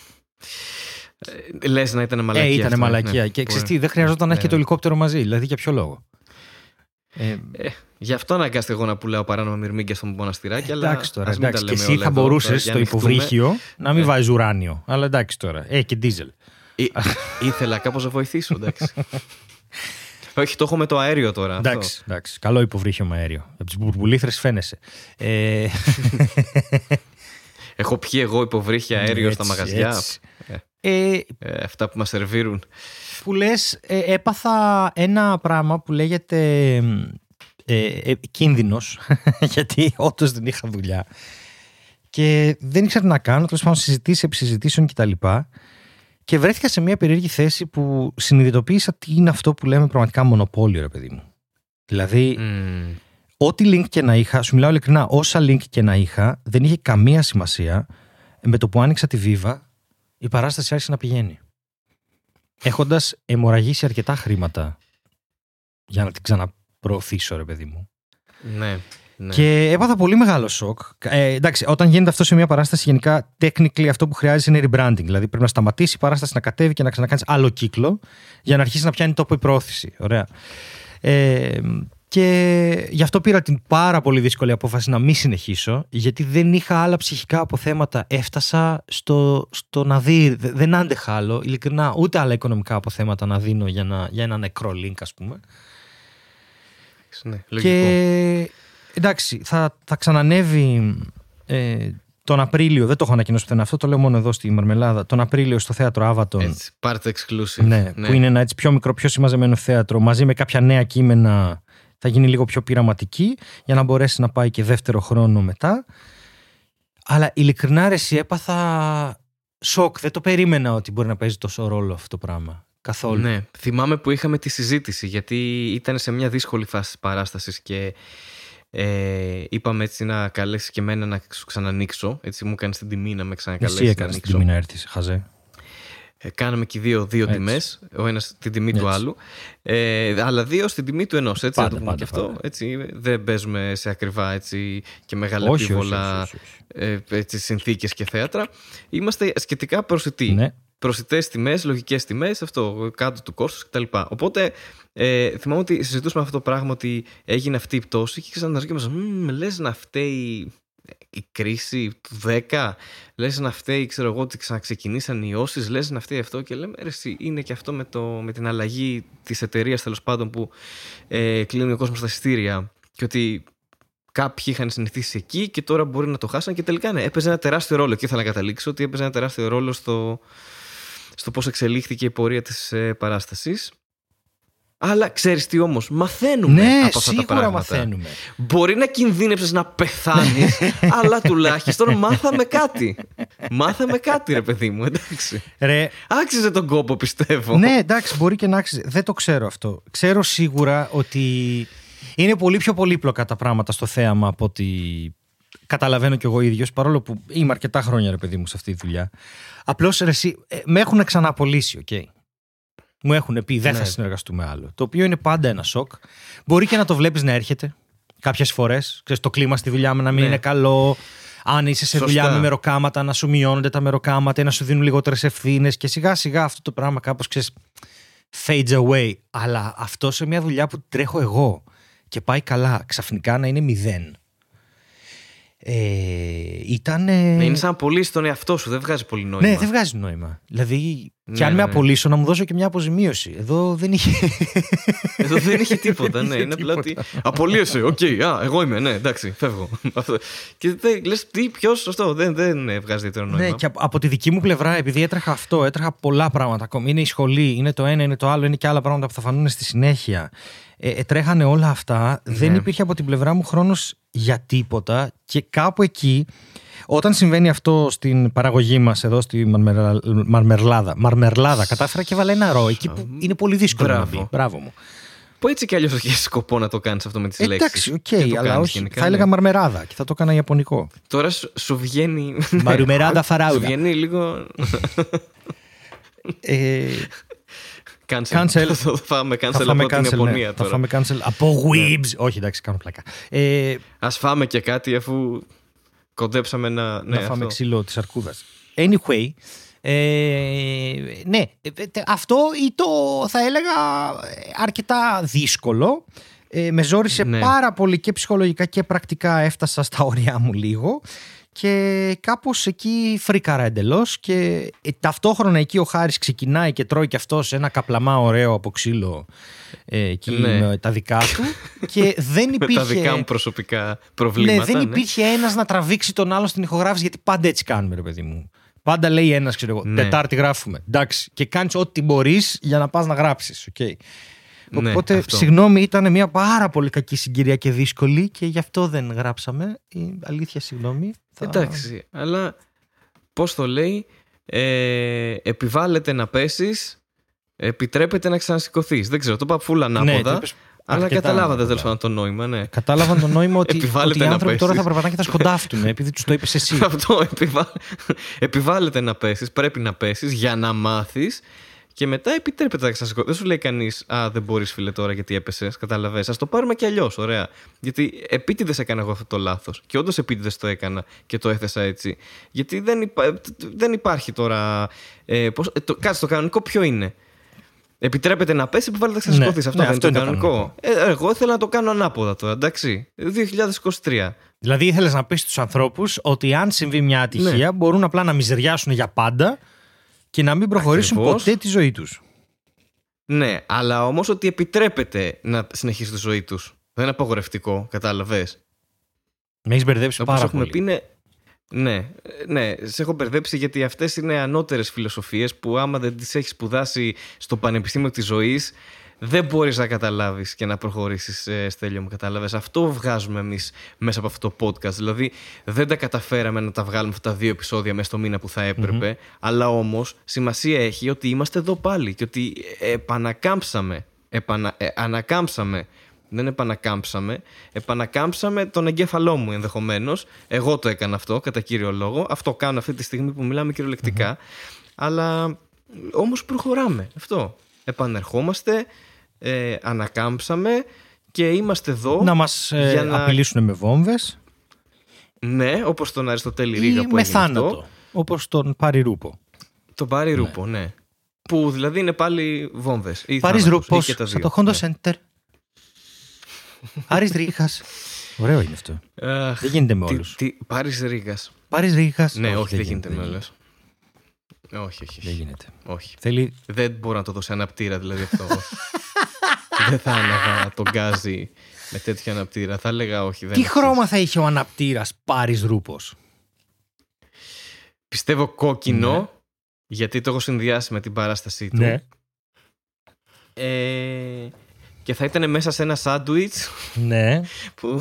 Λες να ήταν μαλακία. ε, ήταν αυτό, μαλακία. ναι. και Μπορεί. ξέρεις τι, δεν χρειαζόταν να έχει Ναι, και το ναι. ελικόπτερο μαζί. Δηλαδή για ποιο λόγο. Ε, Ε, γι' αυτό αναγκάστηκα εγώ να πουλάω παράνομα μυρμήγκια στο μοναστηράκι. αλλά εντάξει τώρα, ας μην τα εντάξει. Και λέμε εσύ όλα θα εδώ, μπορούσες για στο να ανοιχτούμε. υποβρύχιο να μην Ε. βάζεις ουράνιο. Αλλά εντάξει τώρα. Ε, και ντίζελ. Ή- ήθελα κάπως να βοηθήσω, εντάξει. <laughs> Όχι, το έχω με το αέριο τώρα. αυτό. Εντάξει, εντάξει. Καλό υποβρύχιο με αέριο. Από τις μπουρμπουλήθρες φαίνεσαι. Ε, <laughs> Έχω πιει εγώ υποβρύχια αέριο στα έτσι, μαγαζιά. έτσι. Ε, ε, ε, αυτά που μας σερβίρουν. που λες, ε, έπαθα ένα πράγμα που λέγεται ε, ε, κίνδυνος, <laughs> γιατί όντως δεν είχα δουλειά και δεν ήξερα τι να κάνω, τέλος πάντων συζητήσει επί συζητήσεων κτλ. Και βρέθηκα σε μια περίεργη θέση που συνειδητοποίησα τι είναι αυτό που λέμε πραγματικά μονοπόλιο, ρε παιδί μου. Δηλαδή, Μμμ. ό,τι link και να είχα, σου μιλάω ειλικρινά, όσα link και να είχα, δεν είχε καμία σημασία. Με το που άνοιξα τη Viva, η παράσταση άρχισε να πηγαίνει. Έχοντας αιμορραγήσει αρκετά χρήματα για να την ξαναπροωθήσω, ρε παιδί μου. Ναι. ναι. Και έπαθα πολύ μεγάλο σοκ. Ε, εντάξει, όταν γίνεται αυτό σε μια παράσταση, γενικά technically αυτό που χρειάζεται είναι rebranding. Δηλαδή πρέπει να σταματήσει η παράσταση να κατέβει και να ξανακάνεις άλλο κύκλο για να αρχίσει να πιάνει τόπο η πρόθεση. Ωραία. Ε, και γι' αυτό πήρα την πάρα πολύ δύσκολη απόφαση να μην συνεχίσω, γιατί δεν είχα άλλα ψυχικά αποθέματα. Έφτασα στο, στο να δει, δε- δεν άντεχα άλλο, ειλικρινά, ούτε άλλα οικονομικά αποθέματα να δίνω για, να, για ένα νεκρό link, ας πούμε. Ναι, λογικό. Και εντάξει, θα, θα ξανανεύει ε, τον Απρίλιο. Δεν το έχω ανακοινώσει πουθενά αυτό, το λέω μόνο εδώ στη Μαρμελάδα. Τον Απρίλιο στο θέατρο Άβατον. Έτσι, part exclusive. Ναι, που είναι ένα έτσι πιο μικρό, πιο συμμαζεμένο θέατρο, μαζί με κάποια νέα κείμενα. Θα γίνει λίγο πιο πειραματική για να μπορέσει να πάει και δεύτερο χρόνο μετά. Αλλά ειλικρινά ρε, εσύ έπαθα σοκ. Δεν το περίμενα ότι μπορεί να παίζει τόσο ρόλο αυτό το πράγμα. Καθόλου. Ναι, θυμάμαι που είχαμε τη συζήτηση γιατί ήταν σε μια δύσκολη φάση της παράστασης και ε, είπαμε έτσι να καλέσεις και εμένα να σου ξανανοίξω. Έτσι μου έκανε την τιμή να με ξανακαλέσεις Εσύ να έκανες την ανοίξω. τιμή να έρθεις, Χαζέ. Ε, κάναμε και δύο, δύο Έτσι. τιμές, ο ένας την τιμή του Έτσι. άλλου, ε, αλλά δύο στην τιμή του ενός, έτσι Πάντα, να το πούμε πάντα, και αυτό. πάντα. Έτσι, δεν παίζουμε σε ακριβά έτσι, και μεγάλα Όχι, όχι, επίβολα όχι, όχι, όχι. ε, έτσι, συνθήκες και θέατρα. Είμαστε σχετικά προσιτοί. Ναι. Προσιτές τιμές, λογικές τιμές, αυτό κάτω του κόστους κτλ. Οπότε ε, θυμάμαι ότι συζητούσαμε αυτό το πράγμα ότι έγινε αυτή η πτώση και ξαναζητήκαμε, μ, λες να φταίει η κρίση του 10, λες να φταίει, ξέρω εγώ, ότι ξαναξεκινήσαν οι ιώσει, λες να φταίει αυτό και λέμε, ρε, εσύ, είναι και αυτό με, το, με την αλλαγή της εταιρείας τέλος πάντων που ε, κλείνει ο κόσμος στα εισιτήρια και ότι κάποιοι είχαν συνηθίσει εκεί και τώρα μπορεί να το χάσαν και τελικά ναι, έπαιζε ένα τεράστιο ρόλο. Και ήθελα να καταλήξω ότι έπαιζε ένα τεράστιο ρόλο στο, στο πώς εξελίχθηκε η πορεία της ε, παράστασης. Αλλά ξέρεις τι όμως, μαθαίνουμε Ναι, από αυτά τα σίγουρα πράγματα. μαθαίνουμε. Μπορεί να κινδύνεψες να πεθάνεις, <laughs> αλλά τουλάχιστον μάθαμε κάτι. Μάθαμε κάτι ρε παιδί μου, εντάξει. Ρε, Άξιζε τον κόπο πιστεύω. ναι, εντάξει, μπορεί και να άξιζε. Δεν το ξέρω αυτό. Ξέρω σίγουρα ότι είναι πολύ πιο πολύπλοκα τα πράγματα στο θέαμα από ότι καταλαβαίνω κι εγώ ο ίδιος, παρόλο που είμαι αρκετά χρόνια, ρε παιδί μου, σε αυτή τη δουλειά. Απλώς με έχουν ξαναπολύσει, οκ. Μου έχουν πει δεν θα Ναι. συνεργαστούμε άλλο. Το οποίο είναι πάντα ένα σοκ. Μπορεί και να το βλέπεις να έρχεται κάποιες φορές. Το κλίμα στη δουλειά μου να μην Ναι. είναι καλό. Αν είσαι σε Σωστά. δουλειά με μεροκάματα, να σου μειώνονται τα μεροκάματα ή να σου δίνουν λιγότερες ευθύνες. Και σιγά σιγά αυτό το πράγμα κάπως ξέρεις. Fades away. Αλλά αυτό σε μια δουλειά που τρέχω εγώ και πάει καλά, ξαφνικά να είναι μηδέν. Ε, ήταν. Ναι, είναι σαν να απολύσεις τον εαυτό σου, δεν βγάζει πολύ νόημα. Ναι, δεν βγάζει νόημα. Δηλαδή, Ναι, και αν με ναι. απολύσω, να μου δώσω και μια αποζημίωση. Εδώ δεν είχε. Εδώ δεν είχε τίποτα, ναι. <laughs> είχε Είναι απλά ότι. τίποτα. Απολύεσαι, οκ, α, εγώ είμαι, ναι, εντάξει, φεύγω. <laughs> Αυτό. Και λες, τι, ποιος, αυτό, δεν, δεν ε, βγάζει ιδιαίτερο νόημα. ναι, και από, από τη δική μου πλευρά, επειδή έτρεχα αυτό, έτρεχα πολλά πράγματα ακόμη. Είναι η σχολή, είναι το ένα, είναι το άλλο, είναι και άλλα πράγματα που θα φανούν στη συνέχεια. Ε, ε, τρέχανε όλα αυτά. Δεν Ναι. υπήρχε από την πλευρά μου χρόνος για τίποτα. Και κάπου εκεί, όταν συμβαίνει αυτό στην παραγωγή μας εδώ στη Μαρμερα- Μαρμερλάδα, Μαρμερλάδα, κατάφερα και έβαλα ένα ρο εκεί που είναι πολύ δύσκολο να Μπράβο. μπει. Μπράβο μου. Που έτσι κι αλλιώς έχει σκοπό να το κάνεις αυτό με τις λέξεις. Εντάξει, οκ, αλλά όχι. θα έλεγα μαρμεράδα και θα το έκανα Ιαπωνικό. Τώρα σου, σου βγαίνει. Μαρουμεράδα <laughs> Σου φαράουδα. βγαίνει λίγο. Ε, Cancel. Cancel. <laughs> θα φάμε cancel θα φάμε από την cancel, ναι. Ιαπωνία Θα τώρα. φάμε cancel από Weebs. Όχι, εντάξει, κάνω πλάκα. Ε, Α φάμε και κάτι αφού κοντέψαμε να. Ναι, να φάμε αυτό. ξύλο της αρκούδας. Anyway, ε, ναι, ε, τε- αυτό ή το θα έλεγα ε, αρκετά δύσκολο. Ε, με ζόρισε Ναι. πάρα πολύ και ψυχολογικά και πρακτικά έφτασα στα ωριά μου λίγο και κάπως εκεί φρίκαρα εντελώς και ε, ταυτόχρονα εκεί ο Χάρης ξεκινάει και τρώει και αυτός ένα καπλαμά ωραίο από ξύλο ε, εκεί Ναι. με τα δικά του και <laughs> δεν Με υπήρχε... τα δικά μου προσωπικά προβλήματα. Ναι, δεν υπήρχε ένας να τραβήξει τον άλλον στην ηχογράφηση, γιατί πάντα έτσι κάνουμε, ρε παιδί μου. Πάντα λέει ένας, ξέρω εγώ, Ναι. Τετάρτη γράφουμε. Εντάξει. Και κάνεις ό,τι μπορείς για να πας να γράψεις. Okay. Ναι, Οπότε, αυτό. συγγνώμη, ήταν μια πάρα πολύ κακή συγκυρία και δύσκολη και γι' αυτό δεν γράψαμε. Η αλήθεια, συγγνώμη. Θα- Εντάξει, αλλά πώς το λέει, ε, επιβάλλεται να πέσεις, επιτρέπεται να ξανασηκωθείς. Δεν ξέρω, το είπα φούλα Ναι, ανάποδα, το είπες αλλά αρκετά καταλάβατε ανάποδα. τέλος πάντων το νόημα, ναι. Κατάλαβαν το νόημα ότι, Επιβάλλεται ότι οι να άνθρωποι τώρα πέσεις. θα περπατάνε και θα σκοντάφτουν, επειδή τους το είπες εσύ. <laughs> Αυτό επιβα... επιβάλλεται να πέσεις, πρέπει να πέσεις για να μάθεις και μετά επιτρέπεται να ξανασηκωθείς. Δεν σου λέει κανείς «Α, δεν μπορείς φίλε τώρα γιατί έπεσες», καταλαβες. Ας το πάρουμε και αλλιώς, ωραία. Γιατί επίτηδες έκανα εγώ αυτό το λάθος και όντως επίτηδες το έκανα και το έθεσα έτσι. Γιατί δεν, υπά... δεν υπάρχει τώρα... Ε, πώς... ε, το... Κάτσε, το κανονικό ποιο είναι. Επιτρέπεται να πέσει, επιβάλλεται να ξανασηκωθείς. Ναι, αυτό ναι, δεν αυτό είναι το είναι το κανονικό. Ε, εγώ ήθελα να το κάνω ανάποδα τώρα, εντάξει. 2023. δηλαδή, ήθελες να πεις στους ανθρώπους ότι αν συμβεί μια ατυχία, μπορούν απλά να μιζεριάσουν για πάντα και να μην προχωρήσουν Ακριβώς. ποτέ τη ζωή τους. Ναι, αλλά όμως ότι επιτρέπεται να συνεχίσει τη ζωή τους. Δεν είναι απαγορευτικό, κατάλαβες. Με έχεις μπερδέψει Όπως πάρα έχουμε πολύ. πει, ναι, ναι, ναι, σε έχω μπερδέψει γιατί αυτές είναι ανώτερες φιλοσοφίες που άμα δεν τις έχεις σπουδάσει στο πανεπιστήμιο της ζωής δεν μπορείς να καταλάβεις και να προχωρήσεις ε, Στέλιο μου κατάλαβες αυτό βγάζουμε εμείς μέσα από αυτό το podcast δηλαδή δεν τα καταφέραμε να τα βγάλουμε αυτά τα δύο επεισόδια μέσα στο μήνα που θα έπρεπε αλλά όμως σημασία έχει ότι είμαστε εδώ πάλι και ότι επανακάμψαμε επανα, ε, ανακάμψαμε δεν επανακάμψαμε. Επανακάμψαμε τον εγκέφαλό μου ενδεχομένως. Εγώ το έκανα αυτό κατά κύριο λόγο. Αυτό κάνω αυτή τη στιγμή που μιλάμε κυριολεκτικά. Αλλά όμως προχωράμε. Αυτό. Επανερχόμαστε, ε, ανακάμψαμε και είμαστε εδώ. Να μας για να- απειλήσουν με βόμβες Ναι, όπως τον Αριστοτέλη ή Ρίγα που με έγινε αυτό. θάνατο. Όπως τον Πάρη Ρούπο. Τον Πάρη Ρούπο, ναι. Που δηλαδή είναι πάλι βόμβες. Πάρης Ρούπος και τα στο δύο. Honda Ναι. Center. Άρης Ρίχας. Ωραίο είναι αυτό. Αχ, Δεν γίνεται με τι- όλους. τι- Πάρης Ρήγας. Πάρης Ρίχας. Ναι, όχι, δεν γίνεται με γίνεται. Όλες. Όχι, όχι. Δεν γίνεται. όχι. Θέλει Δεν μπορώ να το δώσω αναπτήρα δηλαδή αυτό. <laughs> δεν θα άναβα τον γκάζι με τέτοιο αναπτήρα. Θα έλεγα όχι. Δεν Τι αξίζει. χρώμα θα είχε ο αναπτήρας Πάρης Ρούπος; Πιστεύω κόκκινο, Ναι. γιατί το έχω συνδυάσει με την παράστασή του. Ναι. Ε, και θα ήταν μέσα σε ένα σάντουιτς Ναι. που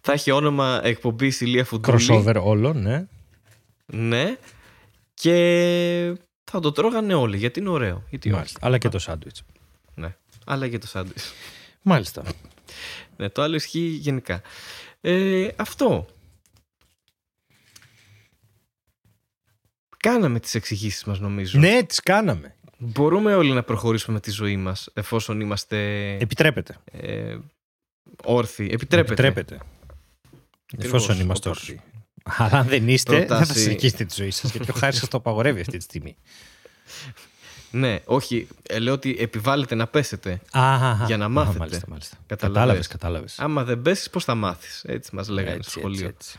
θα έχει όνομα εκπομπής Ηλία Φουντούλη. Crossover όλο, ναι. Ναι. Και θα το τρώγανε όλοι γιατί είναι ωραίο. Γιατί όχι. Μάλιστα. Αλλά και το σάντουιτς. Ναι. Αλλά και το σάντουιτς. Μάλιστα. Ναι, το άλλο ισχύει γενικά. Ε, αυτό. Κάναμε τις εξηγήσεις μας νομίζω. Ναι, τις κάναμε. Μπορούμε όλοι να προχωρήσουμε με τη ζωή μας εφόσον είμαστε Επιτρέπεται. ε, όρθιοι. Επιτρέπεται. Επιτρέπεται. Ακριβώς, Εφόσον είμαστε όπως όρθιοι. Αλλά αν δεν είστε, δεν θα προτάσει- συνεχίσετε τη ζωή σας γιατί ο Χάρης σας το απαγορεύει αυτή τη στιγμή. Ναι, όχι. Ε, λέω ότι επιβάλλεται να πέσετε. Α, Για να α, μάθετε. Μάλιστα, μάλιστα. Καταλαβες. Κατάλαβες, κατάλαβες. Άμα δεν πέσεις πώς θα μάθεις; Έτσι μας λέγανε στο Έτσι, σχολείο. έτσι, έτσι.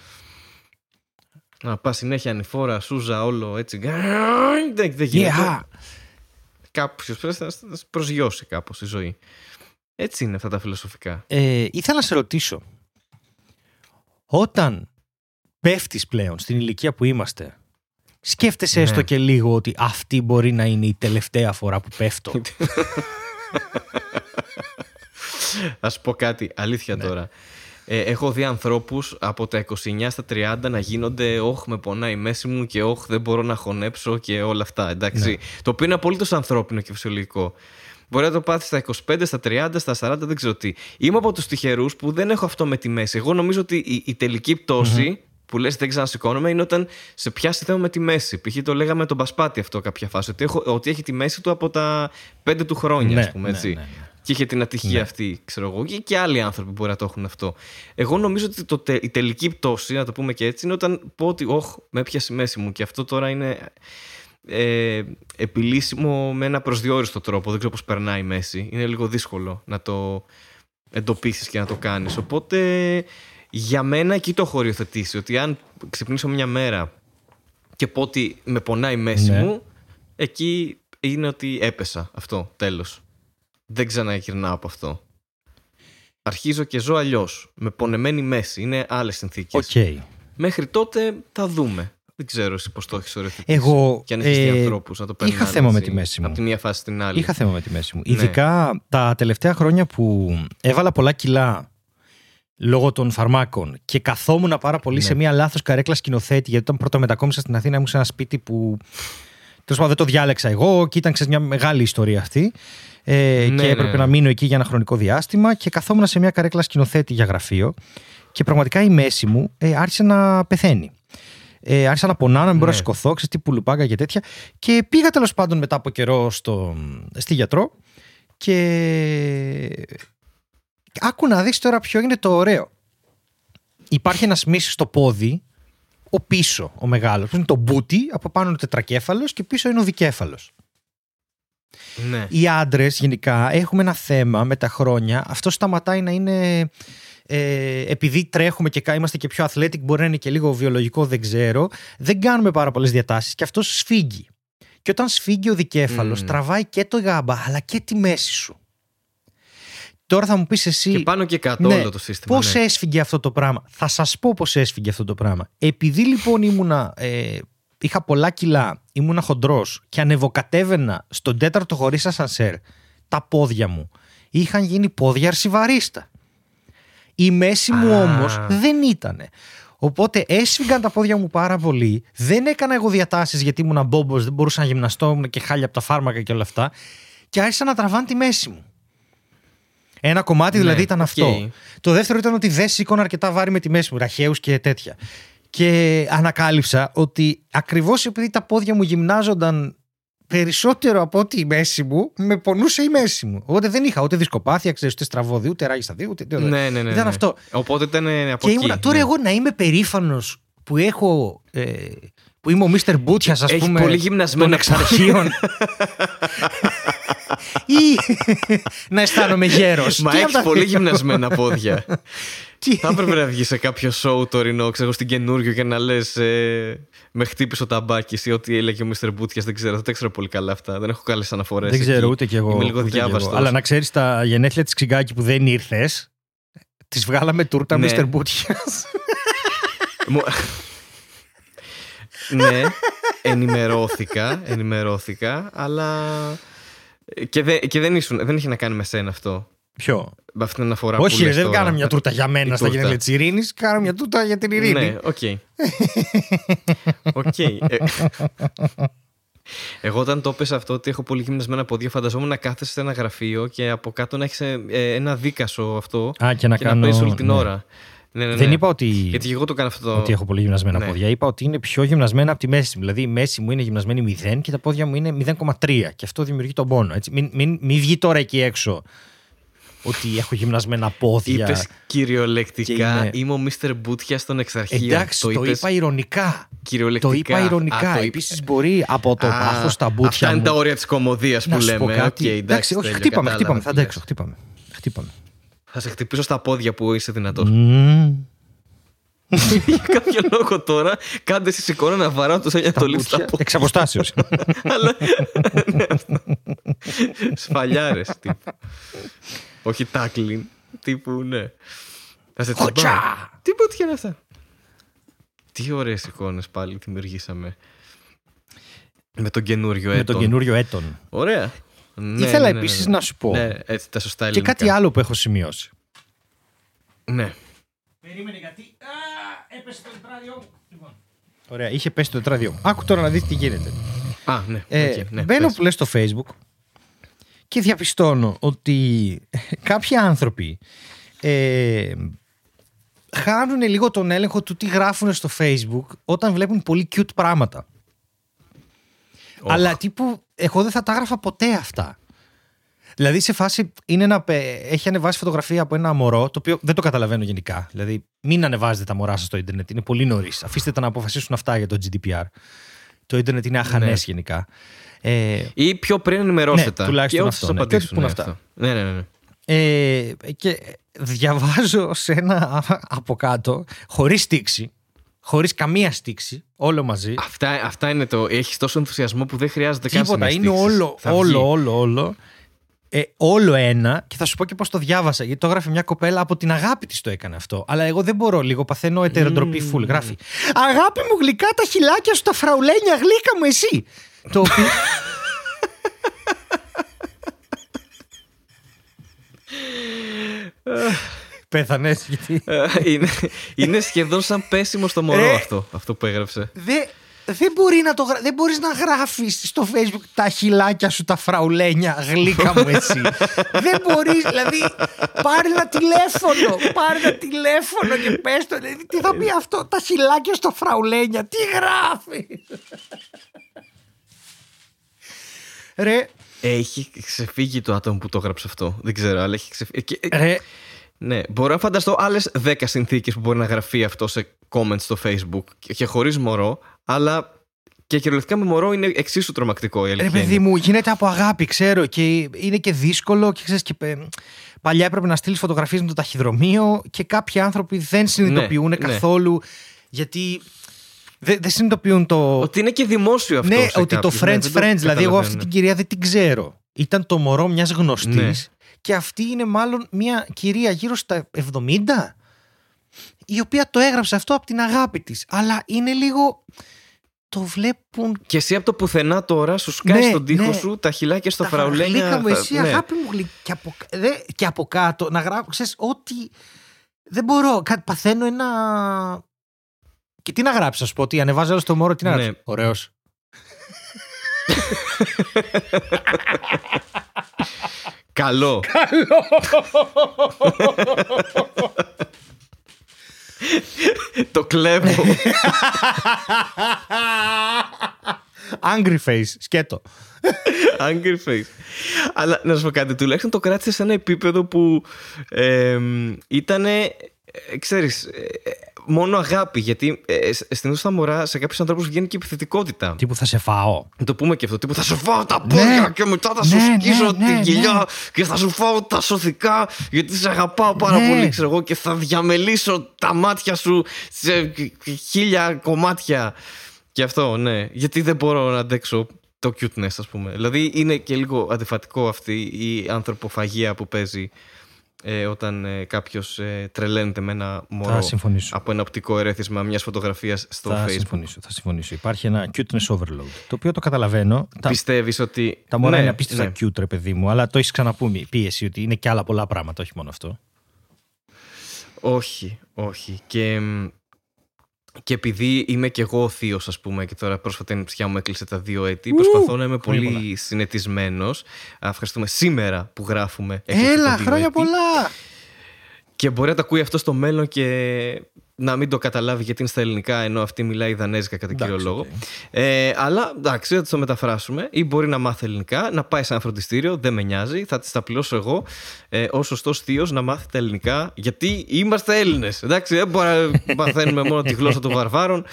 Να πας συνέχεια ανηφόρα, σούζα, όλο έτσι. Δεν, δεν γίνεται. Yeah. Κάποιος πρέπει να να προσγειώσει κάπως η ζωή. Έτσι είναι αυτά τα φιλοσοφικά. Ε, ήθελα να σε ρωτήσω. Όταν πέφτεις πλέον στην ηλικία που είμαστε, σκέφτεσαι Ναι. έστω και λίγο ότι αυτή μπορεί να είναι η τελευταία φορά που πέφτω. <laughs> Α πω κάτι, αλήθεια Ναι. τώρα. Ε, έχω δει ανθρώπους από τα 29 στα 30 να γίνονται Όχ, με πονάει η μέση μου και Όχ, δεν μπορώ να χωνέψω και όλα αυτά. Εντάξει. Ναι. Το οποίο είναι απολύτως ανθρώπινο και φυσιολογικό. Μπορεί να το πάθεις στα 25, στα 30, στα 40, δεν ξέρω τι. Είμαι από τους τυχερούς που δεν έχω αυτό με τη μέση. Εγώ νομίζω ότι η, η τελική πτώση που λες δεν ξανασηκώνομαι είναι όταν σε πιάσει θέμα με τη μέση. Π.χ. το λέγαμε τον Πασπάτη αυτό κάποια φάση. Ότι, έχω, ότι έχει τη μέση του από τα 5 του χρόνια, Ναι, ας πούμε ναι, έτσι. ναι, ναι. Και είχε την ατυχία Ναι. αυτή, ξέρω εγώ. Και, και άλλοι άνθρωποι μπορεί να το έχουν αυτό. Εγώ νομίζω ότι το, τε- η τελική πτώση, να το πούμε και έτσι, είναι όταν πω ότι, Ωχ, με έπιασε η μέση μου. Και αυτό τώρα είναι ε, επιλύσιμο με ένα προσδιορίστο τρόπο. Δεν ξέρω πώς περνάει η μέση. Είναι λίγο δύσκολο να το εντοπίσεις και να το κάνεις. Οπότε για μένα εκεί το έχω οριοθετήσει. Ότι αν ξυπνήσω μια μέρα και πω ότι με πονάει η μέση Ναι. μου, εκεί είναι ότι έπεσα. Αυτό, τέλος. Δεν ξαναγυρνάω από αυτό. Αρχίζω και ζω αλλιώς. Με πονεμένη μέση. Είναι άλλες συνθήκες. Οκ. Μέχρι τότε θα δούμε. Δεν ξέρω εσύ πώς το έχεις οριοθετήσει. Εγώ, Και αν έχεις δει ε, ανθρώπους να το παίρνουν. είχα θέμα με τη μέση μου. Από τη μία φάση στην άλλη. Είχα θέμα με τη μέση μου. Ναι. Ειδικά τα τελευταία χρόνια που έβαλα πολλά κιλά λόγω των φαρμάκων και καθόμουν πάρα πολύ Ναι. σε μία λάθος καρέκλα σκηνοθέτη, γιατί όταν πρώτο μετακόμισα στην Αθήνα ήμουν σε ένα σπίτι που. Τέλος πάντων, δεν το διάλεξα εγώ και ήταν ξέρεις, μια μεγάλη ιστορία αυτή. Ε, Ναι, και έπρεπε ναι. να μείνω εκεί για ένα χρονικό διάστημα και καθόμουν σε μια καρέκλα σκηνοθέτη για γραφείο και πραγματικά η μέση μου ε, άρχισε να πεθαίνει. Ε, άρχισα να πονάω, να μην μπορώ να Ναι. σηκωθώ, ξέρεις τι πουλουπάγκα και τέτοια. Και πήγα τέλος πάντων μετά από καιρό στο, στη γιατρό και άκου να δεις τώρα ποιο είναι το ωραίο. Υπάρχει ένας μίσης στο πόδι, ο πίσω, ο μεγάλος, που είναι το μπούτι, από πάνω είναι ο τετρακέφαλος και πίσω είναι ο δικέφαλος. Ναι. Οι άντρες γενικά έχουμε ένα θέμα με τα χρόνια. Αυτό σταματάει να είναι. Ε, επειδή τρέχουμε και κα- είμαστε και πιο athletic, μπορεί να είναι και λίγο βιολογικό, δεν ξέρω. Δεν κάνουμε πάρα πολλές διατάσεις και αυτός σφίγγει. Και όταν σφίγγει ο δικέφαλος, Μμμ. τραβάει και το γάμπα, αλλά και τη μέση σου. Τώρα θα μου πεις εσύ. Και πάνω και κάτω Ναι. όλο το σύστημα. Πώς ναι. έσφυγε αυτό το πράγμα; Θα σας πω πώς έσφυγε αυτό το πράγμα. Επειδή λοιπόν ήμουνα. Ε, είχα πολλά κιλά, ήμουνα χοντρός και ανεβοκατέβαινα στον τέταρτο χωρί ασανσέρ, τα πόδια μου είχαν γίνει πόδια αρσιβαρίστα. Η μέση μου Α. όμως δεν ήτανε. Οπότε έσφιγγαν τα πόδια μου πάρα πολύ. Δεν έκανα εγώ διατάσεις γιατί ήμουν μπόμπος, δεν μπορούσα να γυμναστώ, ήμουν και χάλια από τα φάρμακα και όλα αυτά. Και άρχισαν να τραβάνε τη μέση μου. Ένα κομμάτι Ναι, δηλαδή ήταν οκ. αυτό. Το δεύτερο ήταν ότι δεν σήκωνα αρκετά βάρη με τη μέση μου, ραχαίους και τέτοια. Και ανακάλυψα ότι ακριβώς επειδή τα πόδια μου γυμνάζονταν περισσότερο από ότι η μέση μου, με πονούσε η μέση μου. Οπότε δεν είχα ούτε δισκοπάθεια, ξέρεις, ούτε στραβάδι, ούτε ράγιστα δύο, ούτε τίποτα. Ναι, ναι, ναι. Ήταν ναι. αυτό. Οπότε ήταν ε, από Και εκεί. ήμουνα, τώρα ναι. εγώ να είμαι περήφανος που έχω. Ε, που είμαι ο Μίστερ Μπούτιας, ας Έχει πούμε. πολύ γυμνασμένα των εξαρχείων. <laughs> ή να αισθάνομαι γέρος. Μα έχεις πολύ γυμνασμένα πόδια. <laughs> Τι... Θα έπρεπε να βγεις σε κάποιο show τωρινό, ξέρω στην καινούριο και να λες. Ε, με χτύπησε ο ταμπάκης ή ό,τι έλεγε ο Μίστερ Μπούτιας. Δεν ξέρω, δεν τα ξέρω πολύ καλά αυτά. Δεν έχω καλές αναφορές. Δεν ξέρω ούτε κι εγώ. Είμαι λίγο ούτε κι εγώ. διάβαστος. Αλλά να ξέρεις τα γενέθλια της Ξυγκάκη που δεν ήρθες. Τη βγάλαμε τούρτα Ναι. Μίστερ Μπούτιας. <laughs> Μου- ναι, ενημερώθηκα, ενημερώθηκα, αλλά. Και, δε- και δεν, ήσουν, δεν είχε να κάνει με σένα αυτό. Ποιο; Με αυτήν την αναφορά που Όχι, λες δεν τώρα. κάναμε μια τούρτα για μένα Η στα τούρτα. γενέθλια της Ειρήνης. Κάναμε μια τούρτα για την Ειρήνη. Ναι, οκ. Οκ. Ε, Εγώ όταν το έπεσα αυτό ότι έχω πολύ γυμνασμένα πόδια, φανταζόμουν να κάθεσαι σε ένα γραφείο και από κάτω να έχεις ένα δίκασο αυτό Α, και να και κάνω. να παίζεις όλη την ναι. ώρα. Ναι, ναι, ναι. Δεν είπα ότι, Γιατί και εγώ το κάνω αυτό. ότι έχω πολύ γυμνασμένα Ναι. πόδια. Είπα ότι είναι πιο γυμνασμένα από τη μέση μου. Δηλαδή η μέση μου είναι γυμνασμένη 0 και τα πόδια μου είναι 0,3. Και αυτό δημιουργεί τον πόνο. Έτσι. Μην, μην, μην βγει τώρα εκεί έξω ότι έχω γυμνασμένα πόδια. Είπες κυριολεκτικά. Και είναι- Είμαι ο Μίστερ Μπούτια των εξαρχείων. Εντάξει, το, είπες είπα ηρωνικά. κυριολεκτικά. Το είπα ηρωνικά. Α, το είπε- Επίση μπορεί από το Α, πάθος στα μπούτια Αυτά είναι μου. τα όρια της κομμωδίας που να σου λέμε. πω κάτι. Οκ, εντάξει, όχι, τέλειο, χτύπαμε, κατάλαβα χτύπαμε. τι Θα λες. αντέξω. Χτύπαμε. χτύπαμε. Θα σε χτυπήσω στα πόδια που είσαι δυνατός. Μμμ. <laughs> Για κάποιο λόγο τώρα, κάντε εσείς εικόνα να βαράω το σαν Τα το λίψη στα μπούτια πόδια. Εξ αποστάσεως. <laughs> Αλλά. Σφαλιάρες τύπου. Όχι τάκλιν. Τύπου, ναι. Θα σε τσιμπάω. Χωτσά! Τι πότια είναι αυτά; Τι ωραίες εικόνες πάλι δημιουργήσαμε. Με τον καινούριο Με έτον. τον καινούριο έτον. Ωραία. Ναι, Ήθελα ναι, ναι, επίσης ναι. να σου πω. Ναι, έτσι τα σωστά Και ελληνικά. κάτι άλλο που έχω σημειώσει. Ναι. Περίμενε γιατί. Α, έπεσε το τετράδιο μου. Ωραία, είχε πέσει το τετράδιο μου. Άκου τώρα να δεις τι γίνεται. Α, ναι. Ε, οκ, ναι, μπαίνω πες. που λες στο facebook και διαπιστώνω ότι <laughs> κάποιοι άνθρωποι ε, χάνουν λίγο τον έλεγχο του τι γράφουν στο facebook όταν βλέπουν πολύ cute πράγματα. Οχ. Αλλά τύπου εγώ δεν θα τα έγραφα ποτέ αυτά. Δηλαδή σε φάση είναι ένα, πε- έχει ανεβάσει φωτογραφία από ένα μωρό το οποίο δεν το καταλαβαίνω γενικά. Δηλαδή μην ανεβάζετε τα μωρά σας στο ίντερνετ, είναι πολύ νωρίς. Αφήστε τα να αποφασίσουν αυτά για το GDPR. Το ίντερνετ είναι αχανές Ναι. γενικά. Ε, Ή πιο πριν ενημερώσετε Ναι, τα. τουλάχιστον και αυτό, ό,τι ναι. σας Και ό,τι απαντήσουν. πουν ναι, αυτά. αυτό. Ναι, ναι, ναι. Ε, και διαβάζω σε ένα <laughs> από κάτω, χωρίς στήξη, χωρίς καμία στήξη, όλο μαζί. Αυτά, αυτά είναι το. Έχεις τόσο ενθουσιασμό που δεν χρειάζεται καν Τίποτα, είναι συναισθήσεις. όλο, Θα βγει. όλο, όλο, όλο. Ε, όλο ένα και θα σου πω και πώς το διάβασα γιατί το έγραφε μια κοπέλα από την αγάπη της το έκανε αυτό αλλά εγώ δεν μπορώ λίγο παθαίνω ετεροτροπή φουλ γράφει αγάπη μου γλυκά τα χιλάκια σου τα φραουλένια γλύκα μου εσύ το οποίο <laughs> <laughs> <laughs> πέθανες γιατί Ε, είναι, είναι σχεδόν σαν πέσιμο στο μωρό Ε. αυτό, αυτό που έγραψε. δεν, δεν, μπορεί να το, γρα- δεν μπορείς να γράφεις στο facebook τα χιλάκια σου τα φραουλένια γλύκα μου εσύ <laughs> δεν μπορείς δηλαδή πάρε ένα τηλέφωνο πάρε ένα τηλέφωνο και πες το δηλαδή, τι θα πει αυτό τα χιλάκια στο φραουλένια τι γράφει; Ρε, Έχει ξεφύγει το άτομο που το έγραψε αυτό. Δεν ξέρω, αλλά έχει ξεφύγει. Και- ρε Ναι, μπορώ να φανταστώ άλλες 10 συνθήκες που μπορεί να γραφεί αυτό σε comments στο Facebook και, και χωρίς μωρό, αλλά και κυριολεκτικά με μωρό είναι εξίσου τρομακτικό η Ρε αλήθεια. παιδί είναι. μου, γίνεται από αγάπη, ξέρω. Και είναι και δύσκολο. Και ξέρεις, και, ε, παλιά έπρεπε να στείλεις φωτογραφίες με το ταχυδρομείο και κάποιοι άνθρωποι δεν συνειδητοποιούν ναι. καθόλου. Γιατί δεν, δεν συνειδητοποιούν το. Ότι είναι και δημόσιο αυτό. ναι, σε ότι το κάποιους. friends Ναι, δεν το friends. Δηλαδή, εγώ αυτή καταλαβαίνω. την κυρία δεν την ξέρω. Ήταν το μωρό μιας γνωστής. Ναι. Και αυτή είναι μάλλον μια κυρία γύρω στα 70 η οποία το έγραψε αυτό από την αγάπη της. Αλλά είναι λίγο... Το βλέπουν Και εσύ από το πουθενά τώρα σου σκάει Ναι, στον τοίχο ναι. σου τα χιλάκια στο τα φραουλένια. γλύκα μου, θα- εσύ ναι. αγάπη μου γλυκά. Και από, δε, και από κάτω να γράψω, ξέρεις, ό,τι... Δεν μπορώ, κάτι παθαίνω ένα... Και τι να γράψεις, ας πω, ότι ανεβάζει άλλο στο μόρο, τι να Ναι. γράψεις; Ωραίος. Καλό. το κλέβω. Angry face, σκέτο. Angry face. Αλλά να σου πω κάτι, τουλάχιστον το κράτησε σε ένα επίπεδο που ήταν. ξέρεις, ε, μόνο αγάπη. Γιατί ε, συνήθω στα μωρά σε κάποιους ανθρώπους βγαίνει και επιθετικότητα. Τι που θα σε φάω. Να το πούμε και αυτό. Τύπου θα σου φάω τα πόδια Ναι. και μετά θα σου Ναι, σκίσω ναι, ναι, τη γυλιά ναι. και θα σου φάω τα σωθικά γιατί σε αγαπάω πάρα Ναι. πολύ, ξέρω εγώ, και θα διαμελήσω τα μάτια σου σε χίλια κομμάτια. Και αυτό, ναι. Γιατί δεν μπορώ να αντέξω το cuteness, ας πούμε. Δηλαδή είναι και λίγο αντιφατικό αυτή η ανθρωποφαγία που παίζει ε, όταν ε, κάποιος ε, τρελαίνεται με ένα μωρό Θα συμφωνήσω. από ένα οπτικό ερέθισμα μιας φωτογραφίας στο θα Facebook. συμφωνήσω, θα συμφωνήσω. Υπάρχει ένα cuteness overload. Το οποίο το καταλαβαίνω. Τα, Πιστεύεις ότι. τα μωρά Ναι, είναι απίστευτα ναι. cute, ρε παιδί μου, αλλά το έχεις ξαναπούμε πίεση ότι είναι και άλλα πολλά πράγματα, όχι μόνο αυτό. Όχι, όχι. Και, μ, και επειδή είμαι και εγώ θείος, ας πούμε, και τώρα πρόσφατα η ανιψιά μου έκλεισε τα δύο έτη, προσπαθώ να είμαι χρόνια πολύ συνετισμένος. Ευχαριστούμε σήμερα που γράφουμε. έκλεισε τα Έλα, δύο χρόνια έτη. πολλά! Και μπορεί να τα ακούει αυτό στο μέλλον και να μην το καταλάβει γιατί είναι στα ελληνικά, ενώ αυτή μιλάει δανέζικα κατά κύριο Εντάξει, λόγο. οκ. Ε, αλλά εντάξει, θα το μεταφράσουμε. Ή μπορεί να μάθει ελληνικά, να πάει σε ένα φροντιστήριο, δεν με νοιάζει, θα τη τα πληρώσω εγώ ε, ως σωστός θείος να μάθει τα ελληνικά, γιατί είμαστε Έλληνες. Εντάξει, δεν μπορεί να μαθαίνουμε μόνο τη γλώσσα των βαρβάρων.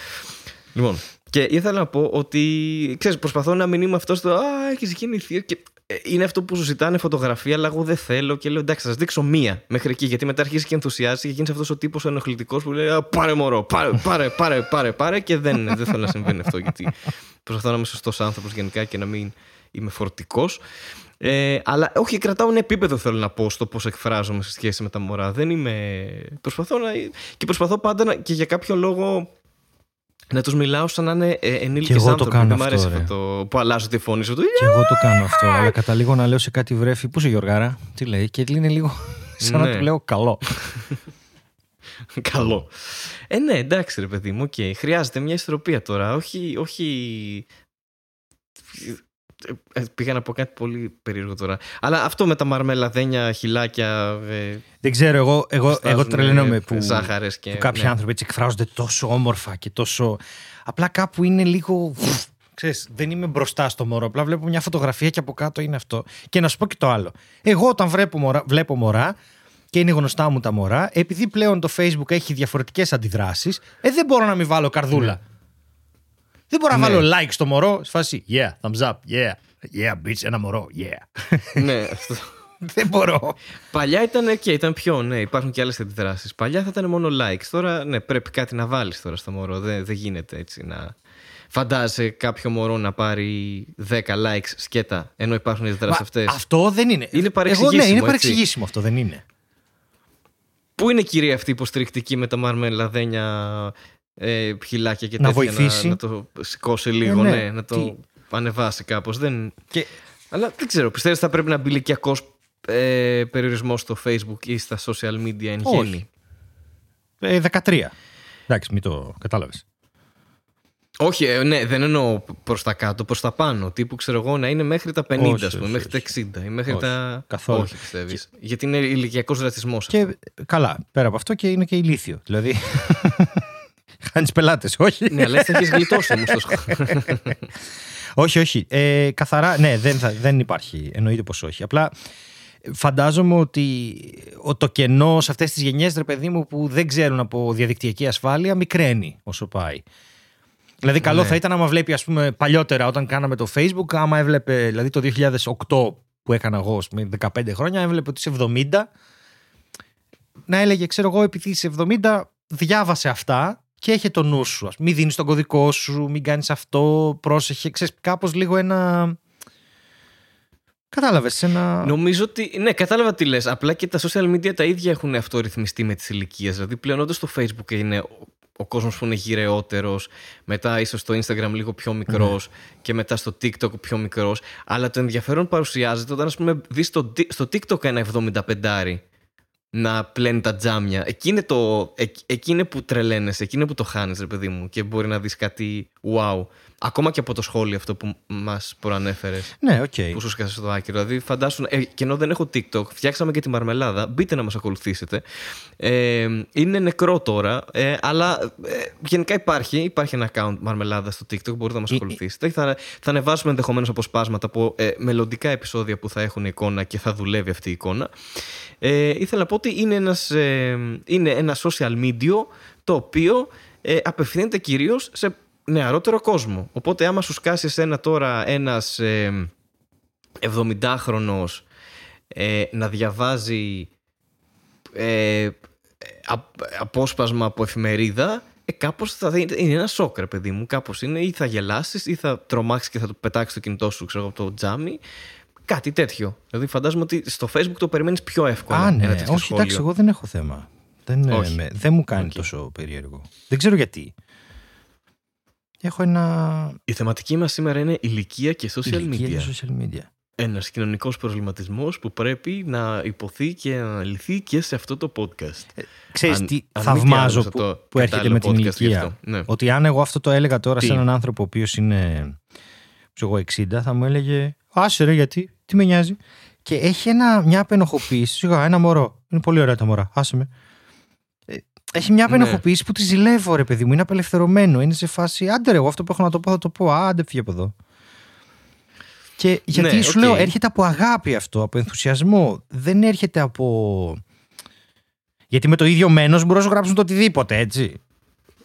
Λοιπόν, και ήθελα να πω ότι ξέρεις, προσπαθώ να μην είμαι αυτός το Α, έχεις γίνει θείο. Και ε, είναι αυτό που σου ζητάνε φωτογραφία, αλλά εγώ δεν θέλω. Και λέω εντάξει, θα σας δείξω μία μέχρι εκεί. Γιατί μετά αρχίζει και ενθουσιάζει και γίνεις αυτός ο τύπος ο ενοχλητικός που λέει «Α, Πάρε μωρό, πάρε, πάρε, πάρε, πάρε, πάρε. Και δεν, δεν θέλω να συμβαίνει αυτό. Γιατί προσπαθώ να είμαι σωστός άνθρωπος γενικά και να μην είμαι φορτικός. Ε, αλλά όχι, κρατάω ένα επίπεδο θέλω να πω στο πώς εκφράζομαι σε σχέση με τα μωρά. Δεν είμαι. Προσπαθώ να. και προσπαθώ πάντα να... και για κάποιο λόγο να τους μιλάω σαν να είναι ε, ενήλικες εγώ το άνθρωποι. κάνω Δεν μ' αυτό, αρέσει ρε. αυτό το που αλλάζω τη φωνή σου. Το... Και εγώ το κάνω αυτό, αλλά καταλήγω να λέω σε κάτι βρέφη. Πού είσαι Γιωργάρα, τι λέει, και είναι λίγο <laughs> σαν να Ναι. του λέω καλό. <laughs> Καλό. Ε, ναι, εντάξει, ρε παιδί μου, οκ. Χρειάζεται μια ισορροπία τώρα. Όχι. όχι... Ε, Πήγα να πω κάτι πολύ περίεργο τώρα. Αλλά αυτό με τα μαρμελαδένια, χειλάκια. Ε, Δεν ξέρω, εγώ, εγώ, εγώ στάζουν, τρελαίνομαι ε, που, ζάχαρες και, που κάποιοι ναι. άνθρωποι έτσι εκφράζονται τόσο όμορφα και τόσο. Απλά κάπου είναι λίγο. Ξέρεις, δεν είμαι μπροστά στο μωρό. Απλά βλέπω μια φωτογραφία και από κάτω είναι αυτό. Και να σου πω και το άλλο. Εγώ όταν βλέπω μωρά, βλέπω μωρά και είναι γνωστά μου τα μωρά, επειδή πλέον το Facebook έχει διαφορετικές αντιδράσεις, ε, δεν μπορώ να μην βάλω καρδούλα. Δεν μπορώ να Ναι. βάλω like στο μωρό. Σε φάση, yeah, thumbs up, yeah, yeah, bitch, ένα μωρό, yeah. ναι, <laughs> αυτό. Δεν μπορώ. Παλιά ήταν και ήταν πιο, ναι, υπάρχουν και άλλες αντιδράσεις. Παλιά θα ήταν μόνο likes. Τώρα, ναι, πρέπει κάτι να βάλεις τώρα στο μωρό. Δεν, δεν γίνεται έτσι να. Φαντάζεσαι κάποιο μωρό να πάρει 10 likes σκέτα ενώ υπάρχουν οι αντιδράσεις αυτές. Αυτό δεν είναι. Είναι Εγώ, παρεξηγήσιμο. ναι, είναι έτσι. παρεξηγήσιμο αυτό, δεν είναι. Πού είναι κυρία αυτή υποστηρικτική με τα μαρμελαδένια ε, χυλάκια και Να τέτοια βοηθήσει. να, να το σηκώσει λίγο, ναι. ναι, να το Τι- ανεβάσει κάπως. Δεν... Και Αλλά δεν ξέρω, πιστεύεις θα πρέπει να μπει ηλικιακός ε, περιορισμός στο Facebook ή στα social media εν Όχι. γέννη; ε, 13. Εντάξει, μην το κατάλαβες. Όχι, ε, ναι, δεν εννοώ προς τα κάτω, προς τα πάνω. Τύπου ξέρω εγώ να είναι μέχρι τα 50, Όχι, ας πούμε, όχι, μέχρι τα 60 ή μέχρι Όχι, τα. καθόλου. Όχι, πιστεύεις. Γιατί είναι ηλικιακός ρατσισμός. Και καλά, πέρα από αυτό και είναι και ηλίθιο. Δηλαδή. <laughs> Χάνει πελάτες, όχι. ναι, αλλά έτσι θα έχεις γλιτώσει όμως το σχόλιο. <laughs> όχι, όχι. Ε, καθαρά, ναι, δεν, θα, δεν υπάρχει. Εννοείται πως όχι. Απλά φαντάζομαι ότι ο- το κενό σε αυτές τις γενιές, ρε παιδί μου, που δεν ξέρουν από διαδικτυακή ασφάλεια, μικραίνει όσο πάει. Δηλαδή, καλό Ναι. θα ήταν άμα βλέπει, ας πούμε, παλιότερα όταν κάναμε το Facebook, άμα έβλεπε, δηλαδή το 2008 που έκανα εγώ, ας πούμε, 15 χρόνια, έβλεπε ότι είσαι 70. Να έλεγε, ξέρω εγώ, επειδή είσαι 70, διάβασε αυτά και έχει το νου σου. Ας πούμε. Μην δίνεις τον κωδικό σου, μην κάνεις αυτό, πρόσεχε. Ξέρεις, κάπως λίγο ένα. Κατάλαβες. Ένα. Νομίζω ότι. Ναι, κατάλαβα τι λες. Απλά και τα social media τα ίδια έχουν αυτορυθμιστεί με τις ηλικίες. Δηλαδή πλέον όντως το Facebook είναι ο, ο κόσμος που είναι γυρεότερος, μετά ίσως στο Instagram λίγο πιο μικρός Ναι. και μετά στο TikTok πιο μικρός. Αλλά το ενδιαφέρον παρουσιάζεται όταν, ας πούμε, δεις στο, στο TikTok ένα 75 να πλένει τα τζάμια. Εκεί είναι, το, εκ- εκεί είναι που τρελαίνεσαι, εκεί είναι που το χάνεις, ρε παιδί μου, και μπορεί να δεις κάτι wow. Ακόμα και από το σχόλιο αυτό που μας προανέφερες Ναι, οκ. που σου σκάσε στο άκυρο. Δηλαδή, φαντάσου, ε, και ενώ δεν έχω TikTok, φτιάξαμε και τη μαρμελάδα. Μπείτε να μας ακολουθήσετε. Ε, είναι νεκρό τώρα, ε, αλλά ε, γενικά υπάρχει. Υπάρχει ένα account μαρμελάδα στο TikTok, μπορείτε να μας Ε, ε. ακολουθήσετε. Θα, θα ανεβάσουμε ενδεχομένως αποσπάσματα από ε, μελλοντικά επεισόδια που θα έχουν εικόνα και θα δουλεύει αυτή η εικόνα. Ε, ήθελα να πω ότι είναι, ένας, ε, είναι ένα social media το οποίο ε, απευθύνεται κυρίως σε νεαρότερο κόσμο. Οπότε άμα σου σκάσει εσένα τώρα ένας ε, 70χρονος ε, να διαβάζει ε, απ- απόσπασμα από εφημερίδα ε, κάπως θα δει- είναι ένα σοκ ρε παιδί μου κάπως είναι ή θα γελάσεις ή θα τρομάξεις και θα το πετάξεις το κινητό σου ξέρω, από το τζάμι κάτι τέτοιο δηλαδή φαντάζομαι ότι στο facebook το περιμένεις πιο εύκολα Α, ναι. ένα τέτοιο Όχι, σχόλιο. εντάξει, εγώ δεν έχω θέμα. Δεν, ε, Όχι. με- δεν μου κάνει Οκ. τόσο περίεργο. Δεν ξέρω γιατί. Έχω ένα. η θεματική μας σήμερα είναι ηλικία και social ηλικία media για social media. ένας κοινωνικός προβληματισμός που πρέπει να ειπωθεί και να αναλυθεί και σε αυτό το podcast Ξέρεις Αν- τι αν μη θαυμάζω τι άλλο, που, θα το που έρχεται κατάλληλο με την podcast γι' ηλικία. αυτό. Ναι. Ότι αν εγώ αυτό το έλεγα τώρα Τι; σε έναν άνθρωπο ο οποίος είναι ξέρω εγώ 60 θα μου έλεγε άσε ρε γιατί, τι με νοιάζει. Και έχει ένα, μια απενοχοποίηση, σιγά ένα μωρό, είναι πολύ ωραία τα μωρά, άσε με. Ε, Έχει μια Ναι. απενοχοποίηση που τη ζηλεύω ρε παιδί μου, είναι απελευθερωμένο, είναι σε φάση άντε ρε εγώ αυτό που έχω να το πω θα το πω, άντε φύγε από εδώ. Και γιατί Ναι, σου οκ. λέω έρχεται από αγάπη αυτό, από ενθουσιασμό, δεν έρχεται από... Γιατί με το ίδιο μένος μπορούν να σου γράψουν το οτιδήποτε, έτσι.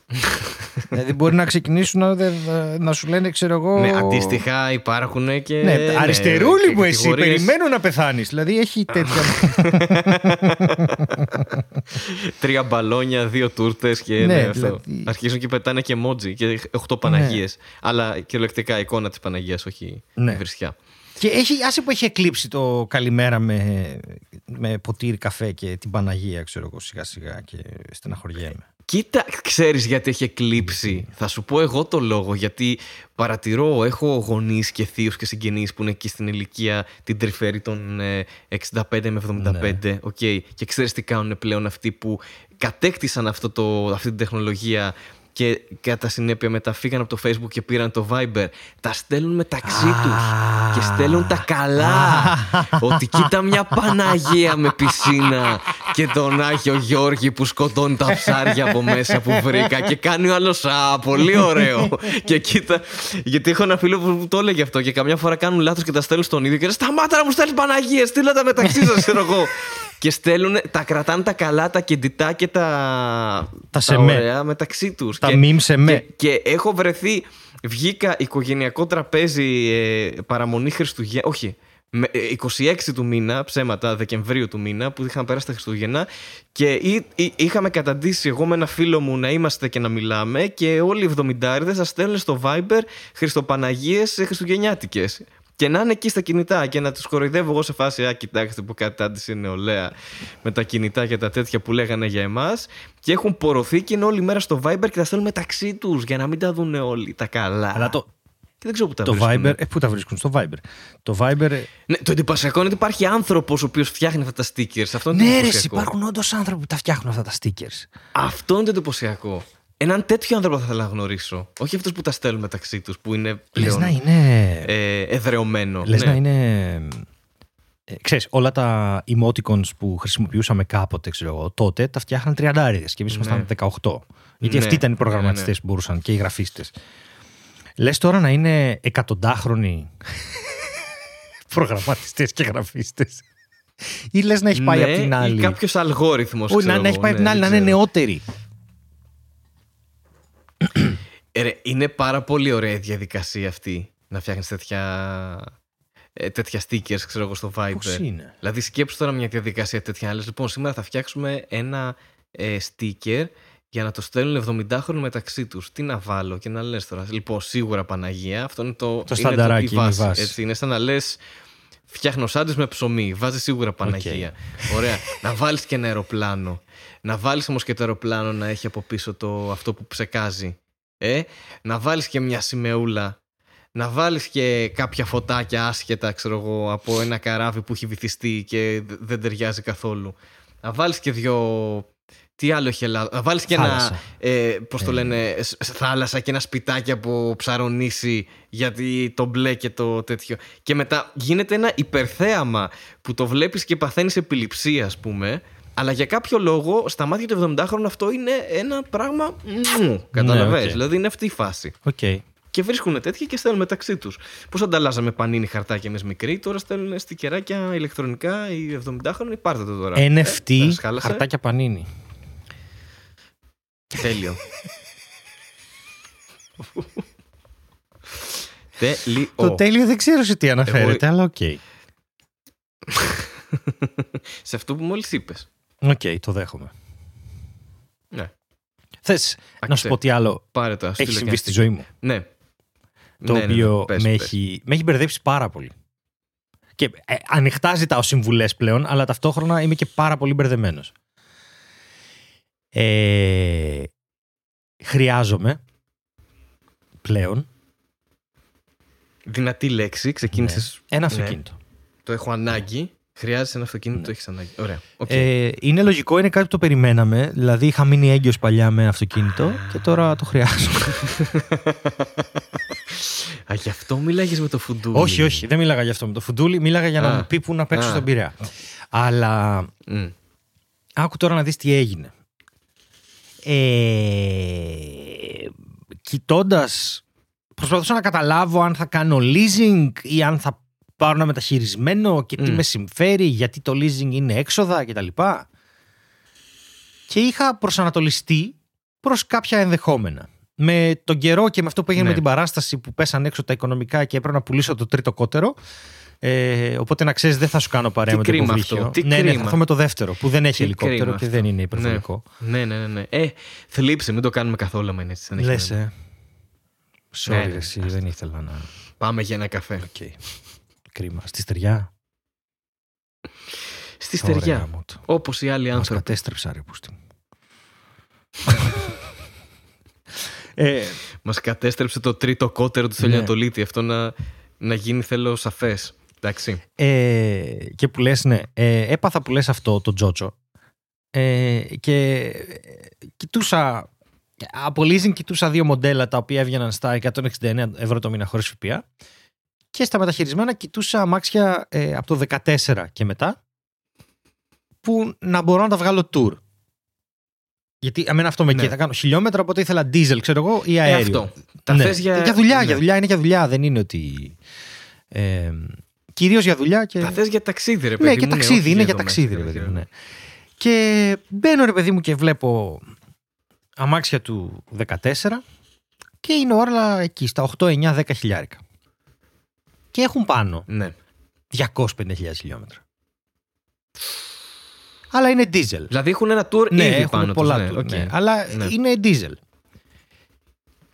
<laughs> δηλαδή μπορεί να ξεκινήσουν να, δε- να σου λένε, ξέρω εγώ. Ναι, αντίστοιχα υπάρχουν και. Ναι, ναι, αριστερούλη και μου εσύ, κατηγορίες. περιμένω να πεθάνεις. Δηλαδή έχει τέτοια. <laughs> Τρία μπαλόνια, δύο τούρτες και Ναι, ναι, αυτό. δηλαδή- Αρχίζουν και πετάνε και μότζι και οχτώ Παναγίες. Αλλά κυριολεκτικά εικόνα της Παναγίας, όχι Ναι. η βρισιά. και έχει, άσε που έχει εκλείψει το καλημέρα με, με ποτήρι καφέ και την Παναγία, ξέρω εγώ, σιγά σιγά και στεναχωριέμαι. Κοίτα, ξέρεις γιατί έχει εκλείψει. Θα σου πω εγώ το λόγο. Γιατί παρατηρώ, έχω γονείς και θείους και συγγενείς που είναι εκεί στην ηλικία την τρυφερή των ε, 65 με 75. οκ. Και ξέρεις τι κάνουν πλέον αυτοί που κατέκτησαν αυτό το, αυτή την τεχνολογία και κατά συνέπεια μετά φύγαν από το Facebook και πήραν το Viber. Τα στέλνουν μεταξύ Α. τους και στέλνουν τα καλά. ότι κοίτα μια Παναγία με πισίνα και τον Άγιο Γιώργη που σκοτώνει τα ψάρια από μέσα που βρήκα και κάνει ο άλλος α, πολύ ωραίο. και κοίτα, γιατί έχω ένα φίλο που μου το έλεγε αυτό και καμιά φορά κάνουν λάθος και τα στέλνουν στον ίδιο και λέει σταμάτα να μου στέλνεις Παναγία, στείλα τα μεταξύ σας, ξέρω εγώ. Και στέλνουν, τα κρατάνε τα καλά, τα κεντητά και τα, Τα σεμέ. ωραία μεταξύ τους. Τα Και- μιμ σεμέ. και, και έχω βρεθεί, βγήκα οικογενειακό τραπέζι ε, παραμονή Χριστουγέννων. Όχι, με- ε, 26 του μήνα, ψέματα, Δεκεμβρίου του μήνα, που είχαν περάσει τα Χριστούγεννα και εί- εί- είχαμε καταντήσει εγώ με ένα φίλο μου να είμαστε και να μιλάμε και όλοι οι εβδομηντάριδες θα στέλνουν στο Viber Χριστοπαναγίες ε, Χριστουγεννιάτικες. Και να είναι εκεί στα κινητά και να τους κοροϊδεύω εγώ σε φάση. Α, κοιτάξτε που κατάντησε νεολαία με τα κινητά και τα τέτοια που λέγανε για εμάς. Και έχουν πορωθεί και είναι όλη μέρα στο Viber και τα στέλνουν μεταξύ τους για να μην τα δουν όλοι τα καλά. Αλλά το, Και δεν ξέρω που τα το βρίσκουν. Viber. Ε, πού τα βρίσκουν, στο Viber. Το Viber. ε, Ναι, το εντυπωσιακό είναι ότι υπάρχει άνθρωπος ο οποίος φτιάχνει αυτά τα stickers. Αυτό είναι το Ναι, ρε, εντυπωσιακό. υπάρχουν όντως άνθρωποι που τα φτιάχνουν αυτά τα stickers. Αυτό είναι το εντυπωσιακό. Έναν τέτοιο άνθρωπο θα ήθελα να γνωρίσω. Όχι αυτούς που τα στέλνουν μεταξύ τους, που είναι Λες πλέον να είναι. ε, εδρεωμένο. Λες Ναι. να είναι. Ε, ξέρεις, όλα τα emoticons που χρησιμοποιούσαμε κάποτε, ξέρω εγώ, τότε τα φτιάχναν τριαντάριδες και εμείς ήμασταν 18. Γιατί Ναι, αυτοί ήταν οι ναι, προγραμματιστές ναι. που μπορούσαν και οι γραφίστες. Λες τώρα να είναι εκατοντάχρονοι <laughs> προγραμματιστές και γραφίστες. Ή λες να έχει πάει Ναι, από την άλλη. Ή κάποιος αλγόριθμος. Όχι, να, να έχει πάει από την άλλη, να είναι νεότεροι. Ε, είναι πάρα πολύ ωραία η διαδικασία αυτή να φτιάχνεις τέτοια, ε, τέτοια stickers, ξέρω εγώ, στο Viber. Πώς είναι; Δηλαδή, σκέψου τώρα μια διαδικασία τέτοια. Να λες, λοιπόν, σήμερα θα φτιάξουμε ένα ε, sticker για να το στέλνουν 70χρονοι μεταξύ τους. Τι να βάλω και να λες τώρα. Λοιπόν, σίγουρα Παναγία. Αυτό είναι το, Το είναι στανταράκι, η είναι η βάση, βάση. Έτσι, είναι σαν να λες. Φτιάχνω σάντουιτ με ψωμί. Βάζεις σίγουρα Παναγία. Ωραία. να βάλεις και ένα αεροπλάνο. Να βάλεις όμως και το αεροπλάνο να έχει από πίσω το, αυτό που ψεκάζει. Ε; Να βάλεις και μια σημεούλα. Να βάλεις και κάποια φωτάκια άσχετα, ξέρω εγώ, από ένα καράβι που έχει βυθιστεί και δ- δεν ταιριάζει καθόλου. Να βάλεις και δυο... Τι άλλο έχει η Ελλάδα. Να βάλεις και Θάλασσα. ένα, ε, πώς το λένε, σ- σ- θάλασσα και ένα σπιτάκι από ψαρονίσι γιατί το μπλε και το τέτοιο. Και μετά γίνεται ένα υπερθέαμα που το βλέπεις και παθαίνεις επιληψία, ας πούμε. Αλλά για κάποιο λόγο, στα μάτια του 70χρονου αυτό είναι ένα πράγμα. Μου, καταλαβαίνεις. οκ. Δηλαδή είναι αυτή η φάση. Οκ. Και βρίσκουν τέτοια και στέλνουν μεταξύ τους. Πώς ανταλλάζαμε Panini χαρτάκια εμείς μικροί, τώρα στέλνουν στικεράκια ηλεκτρονικά οι 70χρονοι. Πάρτε το τώρα. NFT, Ε, σας χάλασε; χαρτάκια Panini. Τέλειο. Τέλειο. Το τέλειο δεν ξέρω σε τι αναφέρεται, αλλά οκ. Σε αυτό που μόλις είπες. Οκ, το δέχομαι. Ναι. Θες να σου πω τι άλλο Πάρε το. έχει συμβεί στη ζωή μου. Ναι. Το Ναι, ναι, ναι. οποίο Πες, με, πες. έχει, με έχει μπερδέψει πάρα πολύ. Και ε, ανοιχτά ζητάω συμβουλές πλέον, αλλά ταυτόχρονα είμαι και πάρα πολύ μπερδεμένος. Ε, χρειάζομαι πλέον Δυνατή λέξη. Ξεκίνησε. ένα αυτοκίνητο. Το έχω ανάγκη. Χρειάζεσαι ένα αυτοκίνητο, το έχεις ανάγκη. Ωραία. Οκ. Ε, είναι λογικό, είναι κάτι που το περιμέναμε. Δηλαδή είχα μείνει έγκυος παλιά με αυτοκίνητο και τώρα το χρειάζομαι. Α, γι' αυτό μίλαγες με τον Φουντούλη. όχι, όχι, δεν μίλαγα για αυτό με τον Φουντούλη, μίλαγα για να Α. μου πει που να παίξω Α. στον Πειραιά. Αλλά Μμ. άκου τώρα να δεις τι έγινε. Ε, κοιτώντας, προσπαθούσα να καταλάβω αν θα κάνω leasing ή αν θα πάρω ένα μεταχειρισμένο και τι Μμ. με συμφέρει, γιατί το leasing είναι έξοδα κτλ. Και είχα προσανατολιστεί προς κάποια ενδεχόμενα. Με τον καιρό και με αυτό που έγινε Ναι. με την παράσταση που πέσαν έξω τα οικονομικά και έπρεπε να πουλήσω το τρίτο κότερο. Ε, οπότε να ξέρεις, δεν θα σου κάνω παρέα Τι με το κρίμα υποβρύχιο. αυτό, τι ναι, ναι, θα κρίμα. έρθω με το δεύτερο που δεν έχει Τι ελικόπτερο κρίμα και αυτό. δεν είναι υπερβολικό. Ναι, ναι, ναι. ναι. Ε, θλίψε, μην το κάνουμε καθόλου άμα είναι έτσι. Λες, συνέχεια. ε. Sorry, Ναι, ναι, ρε, ναι, εσύ, δεν ήθελα να. Πάμε για ένα καφέ. Οκ. Κρίμα. Στη στεριά. Στη στεριά. Όπως οι άλλοι Μας άνθρωποι. κατέστρεψα, ρε, πούστη μου. <laughs> ε, Μας κατέστρεψε το τρίτο κότερο του θέλει Ναι. να το λύτει. Αυτό να, να γίνει, θέλω, σαφές. Εντάξει. ε, και που λες, ναι, ε, έπαθα που λες αυτό το Τζότσο ε, και ε, κοιτούσα από leasing κοιτούσα δύο μοντέλα τα οποία έβγαιναν στα 169 ευρώ το μήνα χωρίς ΦΠΑ και στα μεταχειρισμένα κοιτούσα αμάξια ε, από το 14 και μετά που να μπορώ να τα βγάλω tour. Γιατί αμένα αυτό με Ναι. καίει. Θα κάνω χιλιόμετρα, οπότε ήθελα diesel, ξέρω εγώ, ή Ε, αέριο. αυτό. Τα Ναι. θες για... για δουλειά, ναι. για δουλειά, είναι για δουλειά. Δεν είναι ότι. Ε, Κυρίως για δουλειά και. Τα θες για ταξίδι, ρε παιδί ναι, και μου, ταξίδι, όχι είναι για εδώ ταξίδι, ρε μέσα, παιδί μου. Ναι. Και μπαίνω, ρε παιδί μου, και βλέπω αμάξια του 14 και είναι όλα εκεί, στα 8, 9, 10 χιλιάρικα. Και έχουν πάνω Ναι. 250.000 χιλιόμετρα. Αλλά είναι diesel. Δηλαδή έχουν ένα tour ναι, ήδη έχουν πάνω πολλά τους, ναι, του, οκ. ναι. Αλλά Ναι. είναι diesel.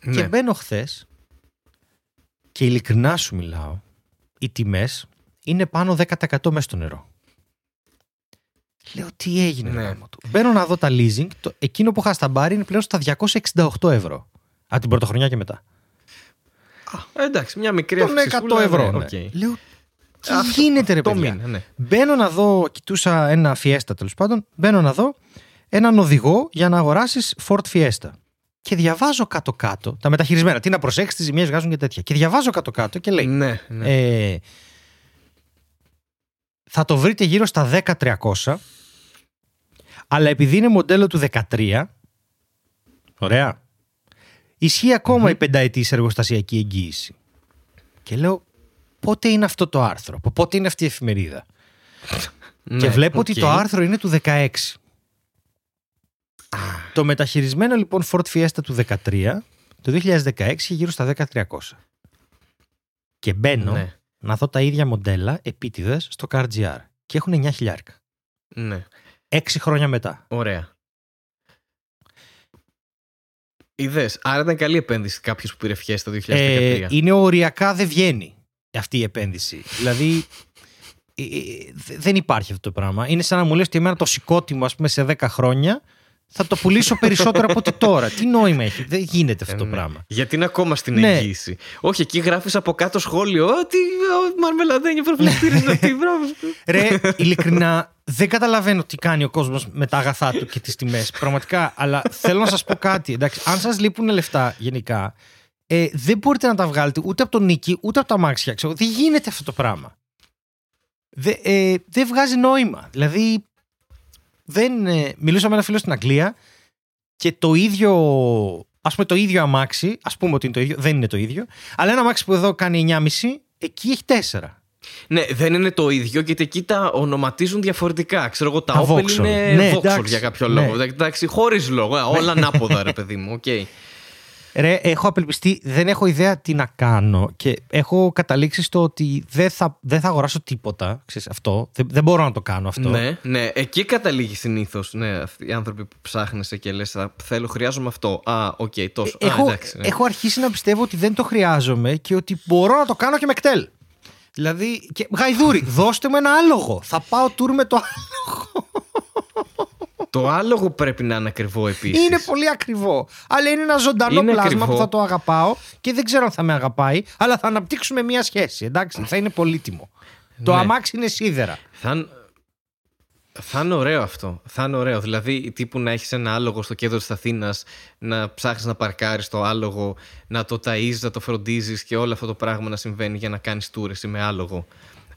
Ναι. Και μπαίνω χθες και ειλικρινά σου μιλάω, οι τιμές είναι πάνω 10% μέσα στο νερό. Λέω τι έγινε Ναι. ναι. του. Μπαίνω να δω τα leasing, το, εκείνο που είχα σταμπάρει είναι πλέον στα 268 ευρώ. Από την πρωτοχρονιά και μετά. Α, εντάξει, μια μικρή Τον 100 αυξησούλα, ευρώ. ναι, ναι. οκ. Λέω τι Αυτό, γίνεται ρε το παιδιά; μήνα, ναι. Μπαίνω να δω, κοιτούσα ένα Fiesta τέλος πάντων, μπαίνω να δω έναν οδηγό για να αγοράσεις Ford Fiesta. Και διαβάζω κάτω-κάτω τα μεταχειρισμένα. Τι να προσέξεις, τις ζημιές βγάζουν και τέτοια. Και διαβάζω κάτω-κάτω και λέει. Ναι, ναι. Ε, θα το βρείτε γύρω στα 10-300 αλλά επειδή είναι μοντέλο του 13 ωραία ισχύει ακόμα η πενταετής εργοστασιακή εγγύηση και λέω πότε είναι αυτό το άρθρο πότε είναι αυτή η εφημερίδα Ναι, και βλέπω οκ. ότι το άρθρο είναι του 16 το μεταχειρισμένο λοιπόν Ford Fiesta του 13 το 2016 είχε γύρω στα 10-300 και μπαίνω Ναι, να δω τα ίδια μοντέλα επίτηδες στο CarGR και έχουν 9 χιλιάρικα. ναι. 6 χρόνια μετά. Ωραία. Είδε, άρα ήταν καλή επένδυση κάποιος που πήρε Fiesta το 2013. Ε, είναι οριακά δεν βγαίνει αυτή η επένδυση. δηλαδή ε, ε, δε- δεν υπάρχει αυτό το πράγμα. Είναι σαν να μου λες ότι εμένα το σηκώτιμο ας πούμε σε 10 χρόνια θα το πουλήσω περισσότερο από ότι τώρα. Τι νόημα έχει; Δεν γίνεται αυτό Ε, το ναι. πράγμα. Γιατί είναι ακόμα στην Ναι. εγγύηση. Όχι, εκεί γράφεις από κάτω σχόλιο. Ότι ο μαρμελαδένιο προφυλακτήρι είναι αυτή. Μπράβο. <laughs> Ρε, ειλικρινά, δεν καταλαβαίνω τι κάνει ο κόσμος με τα αγαθά του και τις τιμές. Πραγματικά. Αλλά θέλω να σας πω κάτι. Εντάξει, αν σας λείπουν λεφτά γενικά, ε, δεν μπορείτε να τα βγάλετε ούτε από τον νίκη ούτε από τα μάξια. Ξέρω, δεν γίνεται αυτό το πράγμα. Δε- ε, δεν βγάζει νόημα. Δηλαδή, δεν, ε, μιλούσα με ένα φίλο στην Αγγλία και το ίδιο. Α πούμε το ίδιο αμάξι, ας πούμε ότι είναι το ίδιο, δεν είναι το ίδιο, αλλά ένα αμάξι που εδώ κάνει 9,5, εκεί έχει 4. Ναι, δεν είναι το ίδιο γιατί εκεί τα ονοματίζουν διαφορετικά. Ξέρω εγώ, τα, Τα Opel Vauxhall. είναι Ναι, Vauxhall εντάξει. για κάποιο Ναι. λόγο. Εντάξει, χωρίς λόγο. Ε, Όλα ανάποδα, ρε παιδί μου. Οκ. Ρε, έχω απελπιστεί, δεν έχω ιδέα τι να κάνω και έχω καταλήξει στο ότι δεν θα, δεν θα αγοράσω τίποτα. Ξέρεις, αυτό. Δεν, δεν μπορώ να το κάνω αυτό. Ναι, ναι, εκεί καταλήγει συνήθως. Ναι, αυτοί οι άνθρωποι που ψάχνεσαι και λες, θέλω, χρειάζομαι αυτό. Α, οκ, τόσο. Α, έχω, εντάξει, ναι. έχω αρχίσει να πιστεύω ότι δεν το χρειάζομαι και ότι μπορώ να το κάνω και με ΚΤΕΛ. Δηλαδή, και, γαϊδούρι, δώστε μου ένα άλογο. Θα πάω τουρ με το άλογο. Το άλογο πρέπει να είναι ακριβό επίσης. Είναι πολύ ακριβό. Αλλά είναι ένα ζωντανό Είναι πλάσμα ακριβό. που θα το αγαπάω και δεν ξέρω αν θα με αγαπάει, αλλά θα αναπτύξουμε μια σχέση. Εντάξει, θα είναι πολύτιμο. Το Ναι. αμάξι είναι σίδερα. Θα, είναι- θα είναι ωραίο αυτό. Θα είναι ωραίο. Δηλαδή, τύπου να έχεις ένα άλογο στο κέντρο της Αθήνας, να ψάχνεις να παρκάρεις το άλογο, να το ταΐζεις, να το φροντίζεις και όλο αυτό το πράγμα να συμβαίνει για να κάνεις tour εσύ με άλογο.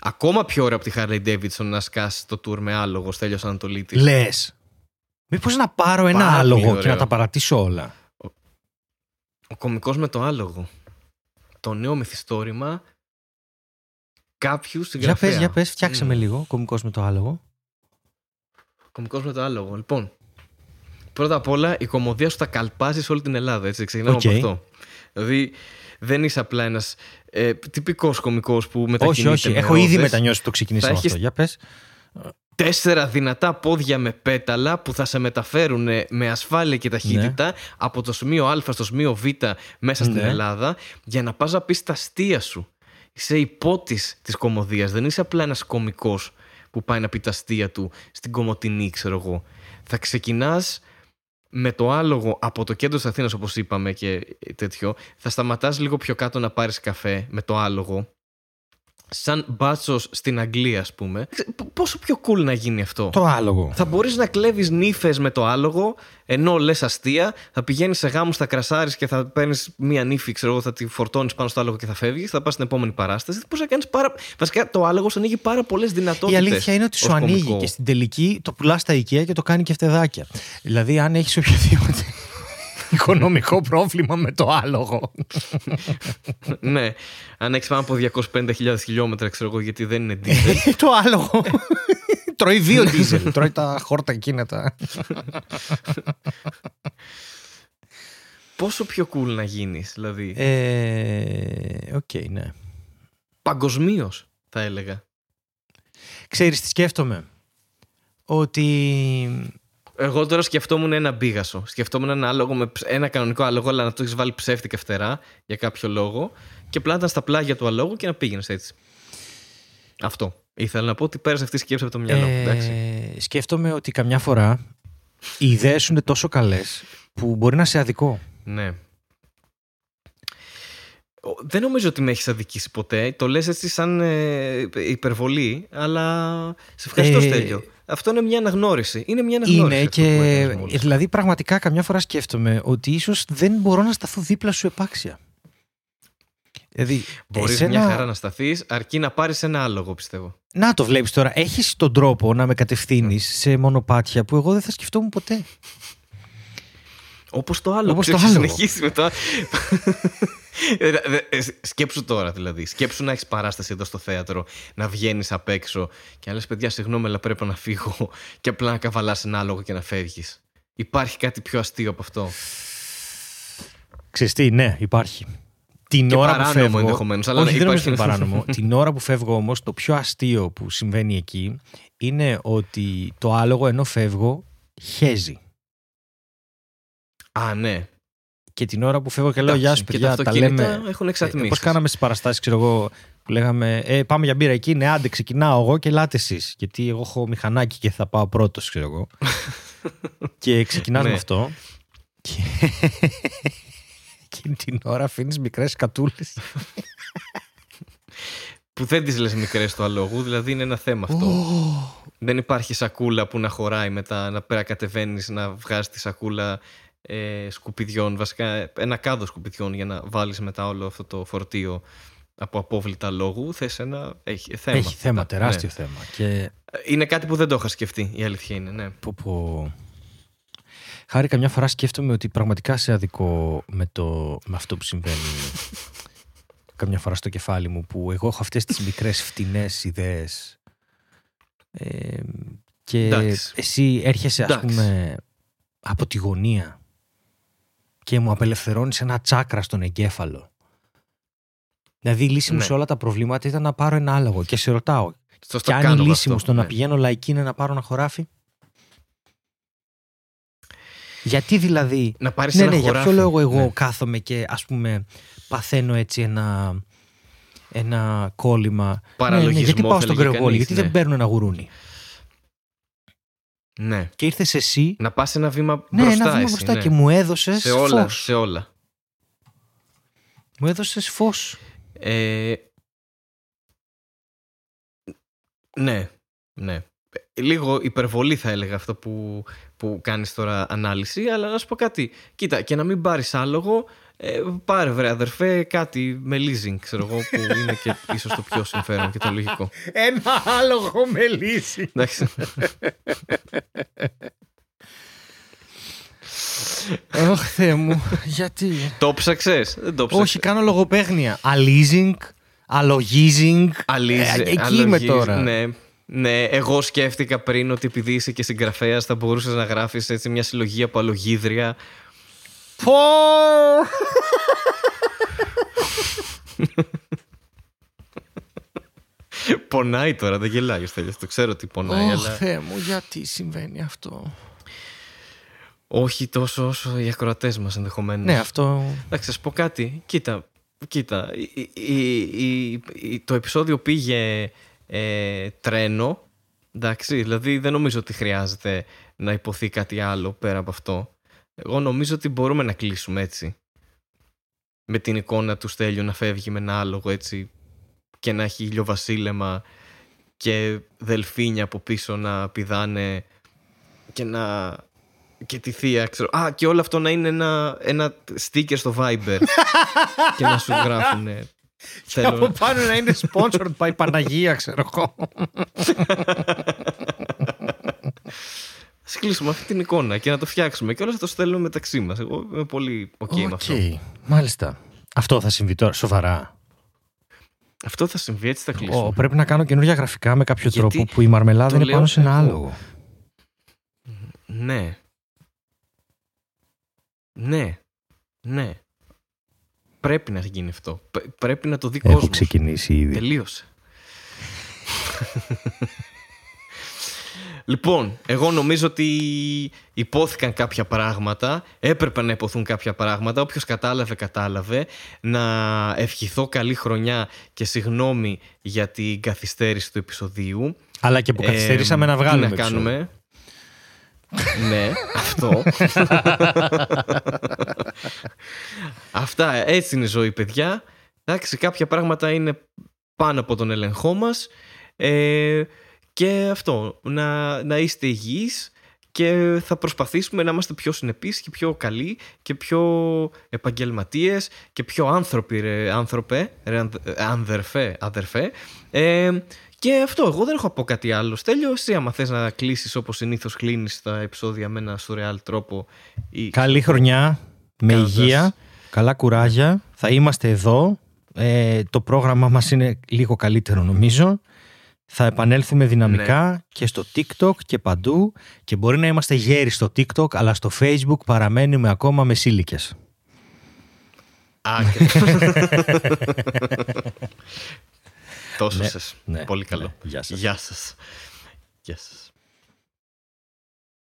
Ακόμα πιο ωραίο από τη Harley Davidson να σκάσει το tour με άλογο Στέλιος Ανατολίτης. Λες. Μήπως να πάρω ένα Πάρα πολύ άλογο και ωραίο. να τα παρατήσω όλα; Ο κωμικός με το άλογο. Το νέο μυθιστόρημα κάποιου Για συγγραφέα. πες, για πες, φτιάξε με Μμ. λίγο, κομικός με το άλογο. Κωμικός με το άλογο. Λοιπόν, πρώτα απ' όλα η κωμωδία σου θα καλπάσει σε όλη την Ελλάδα. Έτσι, ξεκινάμε Οκ. από αυτό. Δηλαδή, δεν είσαι απλά ένας ε, τυπικός κωμικός που όχι, μετακινείται. όχι, με έχω ήδη ρόδες. μετανιώσει που το ξεκινήσαμε Θα αυτό. έχεις- Για πες. Τέσσερα δυνατά πόδια με πέταλα που θα σε μεταφέρουν με ασφάλεια και ταχύτητα από το σημείο Α στο σημείο Β μέσα στην Ναι. Ελλάδα για να πας να πεις τα αστεία σου. Είσαι ιππότης της κωμωδίας. Δεν είσαι απλά ένας κωμικός που πάει να πει τα αστεία του στην κομμωτινή, ξέρω εγώ. Θα ξεκινάς με το άλογο από το κέντρο της Αθήνας όπως είπαμε και τέτοιο. Θα σταματάς λίγο πιο κάτω να πάρεις καφέ με το άλογο. Σαν μπάτσος στην Αγγλία, ας πούμε. Ξε- π- Πόσο πιο cool να γίνει αυτό; Το άλογο. Θα μπορείς να κλέβεις νύφες με το άλογο, ενώ λες αστεία, θα πηγαίνεις σε γάμους, θα κρασάρεις και θα παίρνεις μία νύφη, ξέρω εγώ, θα τη φορτώνεις πάνω στο άλογο και θα φεύγεις. Θα πας στην επόμενη παράσταση. Μπορεί να κάνεις πάρα. Βασικά το άλογο σου ανοίγει πάρα πολλές Η δυνατότητες. αλήθεια είναι ότι σου ανοίγει και στην τελική το πουλάς στα IKEA και το κάνει κεφτεδάκια. Δηλαδή, αν έχεις οποιοδήποτε οικονομικό πρόβλημα με το άλογο. ναι. Αν έχεις πάνω από 250.000 χιλιόμετρα, ξέρω εγώ, γιατί δεν είναι diesel. το άλογο. Τρώει biodiesel. Τρώει τα χόρτα εκείνα τα. πόσο πιο cool να γίνεις, δηλαδή; Ε, Οκ, ναι. Παγκοσμίως, θα έλεγα. Ξέρεις τι σκέφτομαι. Ότι Εγώ τώρα σκεφτόμουν ένα μπίγασο. Σκεφτόμουν ένα, άλογο με, ψ- ένα κανονικό άλογο, αλλά να το έχεις βάλει ψεύτικα φτερά για κάποιο λόγο και απλά να ήταν στα πλάγια του αλόγου και να πήγαινες έτσι. Αυτό. Ήθελα να πω ότι πέρασε αυτή η σκέψη από το μυαλό μου. εντάξει. ε, σκέφτομαι ότι καμιά φορά οι ιδέες σου είναι τόσο καλές που μπορεί να σε αδικό. Ναι. Ο- Δεν νομίζω ότι με έχεις αδικήσει ποτέ. Το λες έτσι σαν ε, υπερβολή, αλλά σε ευχαριστώ, Ε, Στέλιο. Αυτό είναι μια αναγνώριση. Είναι μια αναγνώριση. Είναι αυτό που και. έκανες μόλις. Δηλαδή, πραγματικά καμιά φορά σκέφτομαι ότι ίσως δεν μπορώ να σταθώ δίπλα σου επάξια. Δηλαδή, Μπορείς εσένα- μια χαρά να σταθείς, αρκεί να πάρεις ένα άλογο, πιστεύω. Να το βλέπεις τώρα. Έχεις τον τρόπο να με κατευθύνεις σε μονοπάτια που εγώ δεν θα σκεφτόμουν ποτέ. Όπως το άλλο. Όπως το Ξέρεις, άλογο. συνεχίσει με το. Ε, δε- ε, Σκέψου τώρα δηλαδή. Σκέψου να έχεις παράσταση εδώ στο θέατρο, να βγαίνεις απ' έξω και να λες: Παιδιά, συγγνώμη, αλλά πρέπει να φύγω <laughs> και απλά να καβαλάς ένα άλογο και να φεύγεις. Υπάρχει κάτι πιο αστείο από αυτό; Ξέρεις τι, ναι, υπάρχει. Την Και ώρα που παράνομο φεύγω. ενδεχομένως, αλλά όχι, ναι, δεν νομίζω υπάρχει. ότι είναι παράνομο. <laughs> Την ώρα που φεύγω όμως, το πιο αστείο που συμβαίνει εκεί είναι ότι το άλογο ενώ φεύγω χέζει. Α, ναι. Και την ώρα που φεύγω και λέω: Εντάξει, Γεια σου, και παιδιά, τα τα αυτοκίνητα λέμε. έχουν εξατμίσει. Πώς κάναμε στις παραστάσεις, ξέρω εγώ, που λέγαμε ε, Πάμε για μπύρα εκεί. Ναι, άντε, ξεκινάω εγώ και ελάτε εσείς. Γιατί εγώ έχω μηχανάκι και θα πάω πρώτος, ξέρω εγώ. <laughs> και ξεκινάς με Ναι. αυτό. Και... <laughs> Εκείνη την ώρα αφήνεις μικρές κατούλες. Που δεν τις λες μικρές του αλόγου, δηλαδή είναι ένα θέμα αυτό. Δεν υπάρχει σακούλα που να χωράει μετά, να πέρα κατεβαίνεις, να βγάζεις τη σακούλα ε, σκουπιδιών, βασικά ένα κάδο σκουπιδιών για να βάλεις μετά όλο αυτό το φορτίο από απόβλητα λόγου. Θες ένα. Έχει θέμα. Έχει θέμα, Ναι. τεράστιο θέμα. Και Είναι κάτι που δεν το είχα σκεφτεί, η αλήθεια είναι. Ναι. πω, πω. Χάρη, καμιά φορά σκέφτομαι ότι πραγματικά σε αδικό με, το, με αυτό που συμβαίνει <laughs> καμιά φορά στο κεφάλι μου που εγώ έχω αυτές τις μικρές φτηνές ιδέες ε, και Εντάξει. εσύ έρχεσαι ας Εντάξει. πούμε από τη γωνία και μου απελευθερώνεις ένα τσάκρα στον εγκέφαλο. Δηλαδή η λύση μου Ναι. σε όλα τα προβλήματα ήταν να πάρω ένα άλογο και σε ρωτάω Στο και αν η κάνω λύση αυτό, μου στο να ναι. πηγαίνω λαϊκή είναι να πάρω ένα χωράφι; Γιατί δηλαδή. Να πάρεις ναι, ένα ναι, για χωράφι. ποιο λόγο εγώ Ναι. κάθομαι και ας πούμε παθαίνω έτσι ένα, ένα κόλλημα. Παραλογισμό, Ναι, ναι, γιατί πάω θα στον έλεγε κρεογόλι, κανείς, γιατί ναι. δεν παίρνω ένα γουρούνι; Ναι. Και ήρθες εσύ. Να πας ένα βήμα Ναι, μπροστά. ένα βήμα εσύ, μπροστά ναι. και μου έδωσες σε όλα, φως. σε όλα. Μου έδωσες φως. Ε, ναι, ναι. Λίγο υπερβολή θα έλεγα αυτό που, που κάνεις τώρα ανάλυση, αλλά να σου πω κάτι. Κοίτα, και να μην πάρεις άλογο, ε, πάρε βρε αδερφέ κάτι με leasing, ξέρω εγώ, που είναι και ίσως το πιο συμφέρον και το λογικό. Ένα άλογο με λύση. Εντάξει. Ωχ, Θεέ μου, γιατί; το ψάξες, δεν το ψάξες. Όχι, κάνω λογοπαίγνια. Αλίζινγκ, αλογίζινγκ. Αλύζει, Ε, εκεί αλογίζει, είμαι τώρα. Ναι. Ναι, εγώ σκέφτηκα πριν ότι επειδή είσαι και συγγραφέας θα μπορούσες να γράφεις έτσι μια συλλογή από αλογίδρια Πω! Πονάει τώρα, δεν γελάει ο Στέλιος, το ξέρω ότι πονάει, Ωχ, αλλά Θεέ μου, γιατί συμβαίνει αυτό; όχι τόσο όσο οι ακροατές μας ενδεχομένως. Ναι, αυτό. Εντάξει, θα σου πω κάτι. Κοίτα, κοίτα. η- η- η- η- το επεισόδιο πήγε ε, τρένο. Εντάξει, δηλαδή δεν νομίζω ότι χρειάζεται να υποθεί κάτι άλλο πέρα από αυτό. Εγώ νομίζω ότι μπορούμε να κλείσουμε έτσι. Με την εικόνα του Στέλιου να φεύγει με ένα άλογο έτσι και να έχει ηλιοβασίλεμα και δελφίνια από πίσω να πηδάνε και να και τη θεία, ξέρω. Α, και όλο αυτό να είναι ένα, ένα sticker στο Viber <laughs> και να σου γράφουν. <laughs> Και από Θέλω... πάνω να είναι sponsored by Παναγία, ξέρω εγώ. <laughs> Ας κλείσουμε αυτή την εικόνα και να το φτιάξουμε και όλα θα το στέλνουμε μεταξύ μας. Εγώ είμαι πολύ ok με αυτό. Οκ, μάλιστα. Αυτό θα συμβεί τώρα, σοβαρά. Αυτό θα συμβεί, έτσι θα κλείσουμε. Ω, πρέπει να κάνω καινούργια γραφικά με κάποιο Γιατί τρόπο που η μαρμελάδα το είναι λέω πάνω σε ένα εγώ. άλογο. Ναι. Ναι. Ναι. Πρέπει να γίνει αυτό. Π- πρέπει να το δει Έχω κόσμος. ξεκινήσει ήδη. Τελείωσε. <laughs> Λοιπόν, εγώ νομίζω ότι υπόθηκαν κάποια πράγματα, έπρεπε να υποθούν κάποια πράγματα, όποιος κατάλαβε, κατάλαβε. Να ευχηθώ καλή χρονιά και συγγνώμη για την καθυστέρηση του επεισοδίου. Αλλά και που καθυστερήσαμε να βγάλουμε. Τι να κάνουμε; ναι, αυτό. <laughs> Αυτά, έτσι είναι η ζωή, παιδιά. Εντάξει, κάποια πράγματα είναι πάνω από τον ελεγχό μας. Ε, και αυτό, να, να είστε υγιείς και θα προσπαθήσουμε να είμαστε πιο συνεπείς και πιο καλοί και πιο επαγγελματίες και πιο άνθρωποι ρε άνθρωπε, ρε ανδερφέ, αδερφέ. Ε, και αυτό, εγώ δεν έχω πω κάτι άλλο. Στέλιο, εσύ άμα θες να κλείσεις όπως συνήθως κλείνεις τα επεισόδια με ένα σουρεάλ τρόπο. Ή... Καλή χρονιά, με υγεία, καλά κουράγια. Θα είμαστε εδώ. Ε, το πρόγραμμα μας είναι λίγο καλύτερο νομίζω. Θα επανέλθουμε δυναμικά ναι. και στο TikTok και παντού και μπορεί να είμαστε γέροι στο TikTok αλλά στο Facebook παραμένουμε ακόμα με σύλλικες. <laughs> Τόσο ναι, σας. Ναι, Πολύ καλό. Ναι. Γεια σας. Γεια σας. Γεια σας.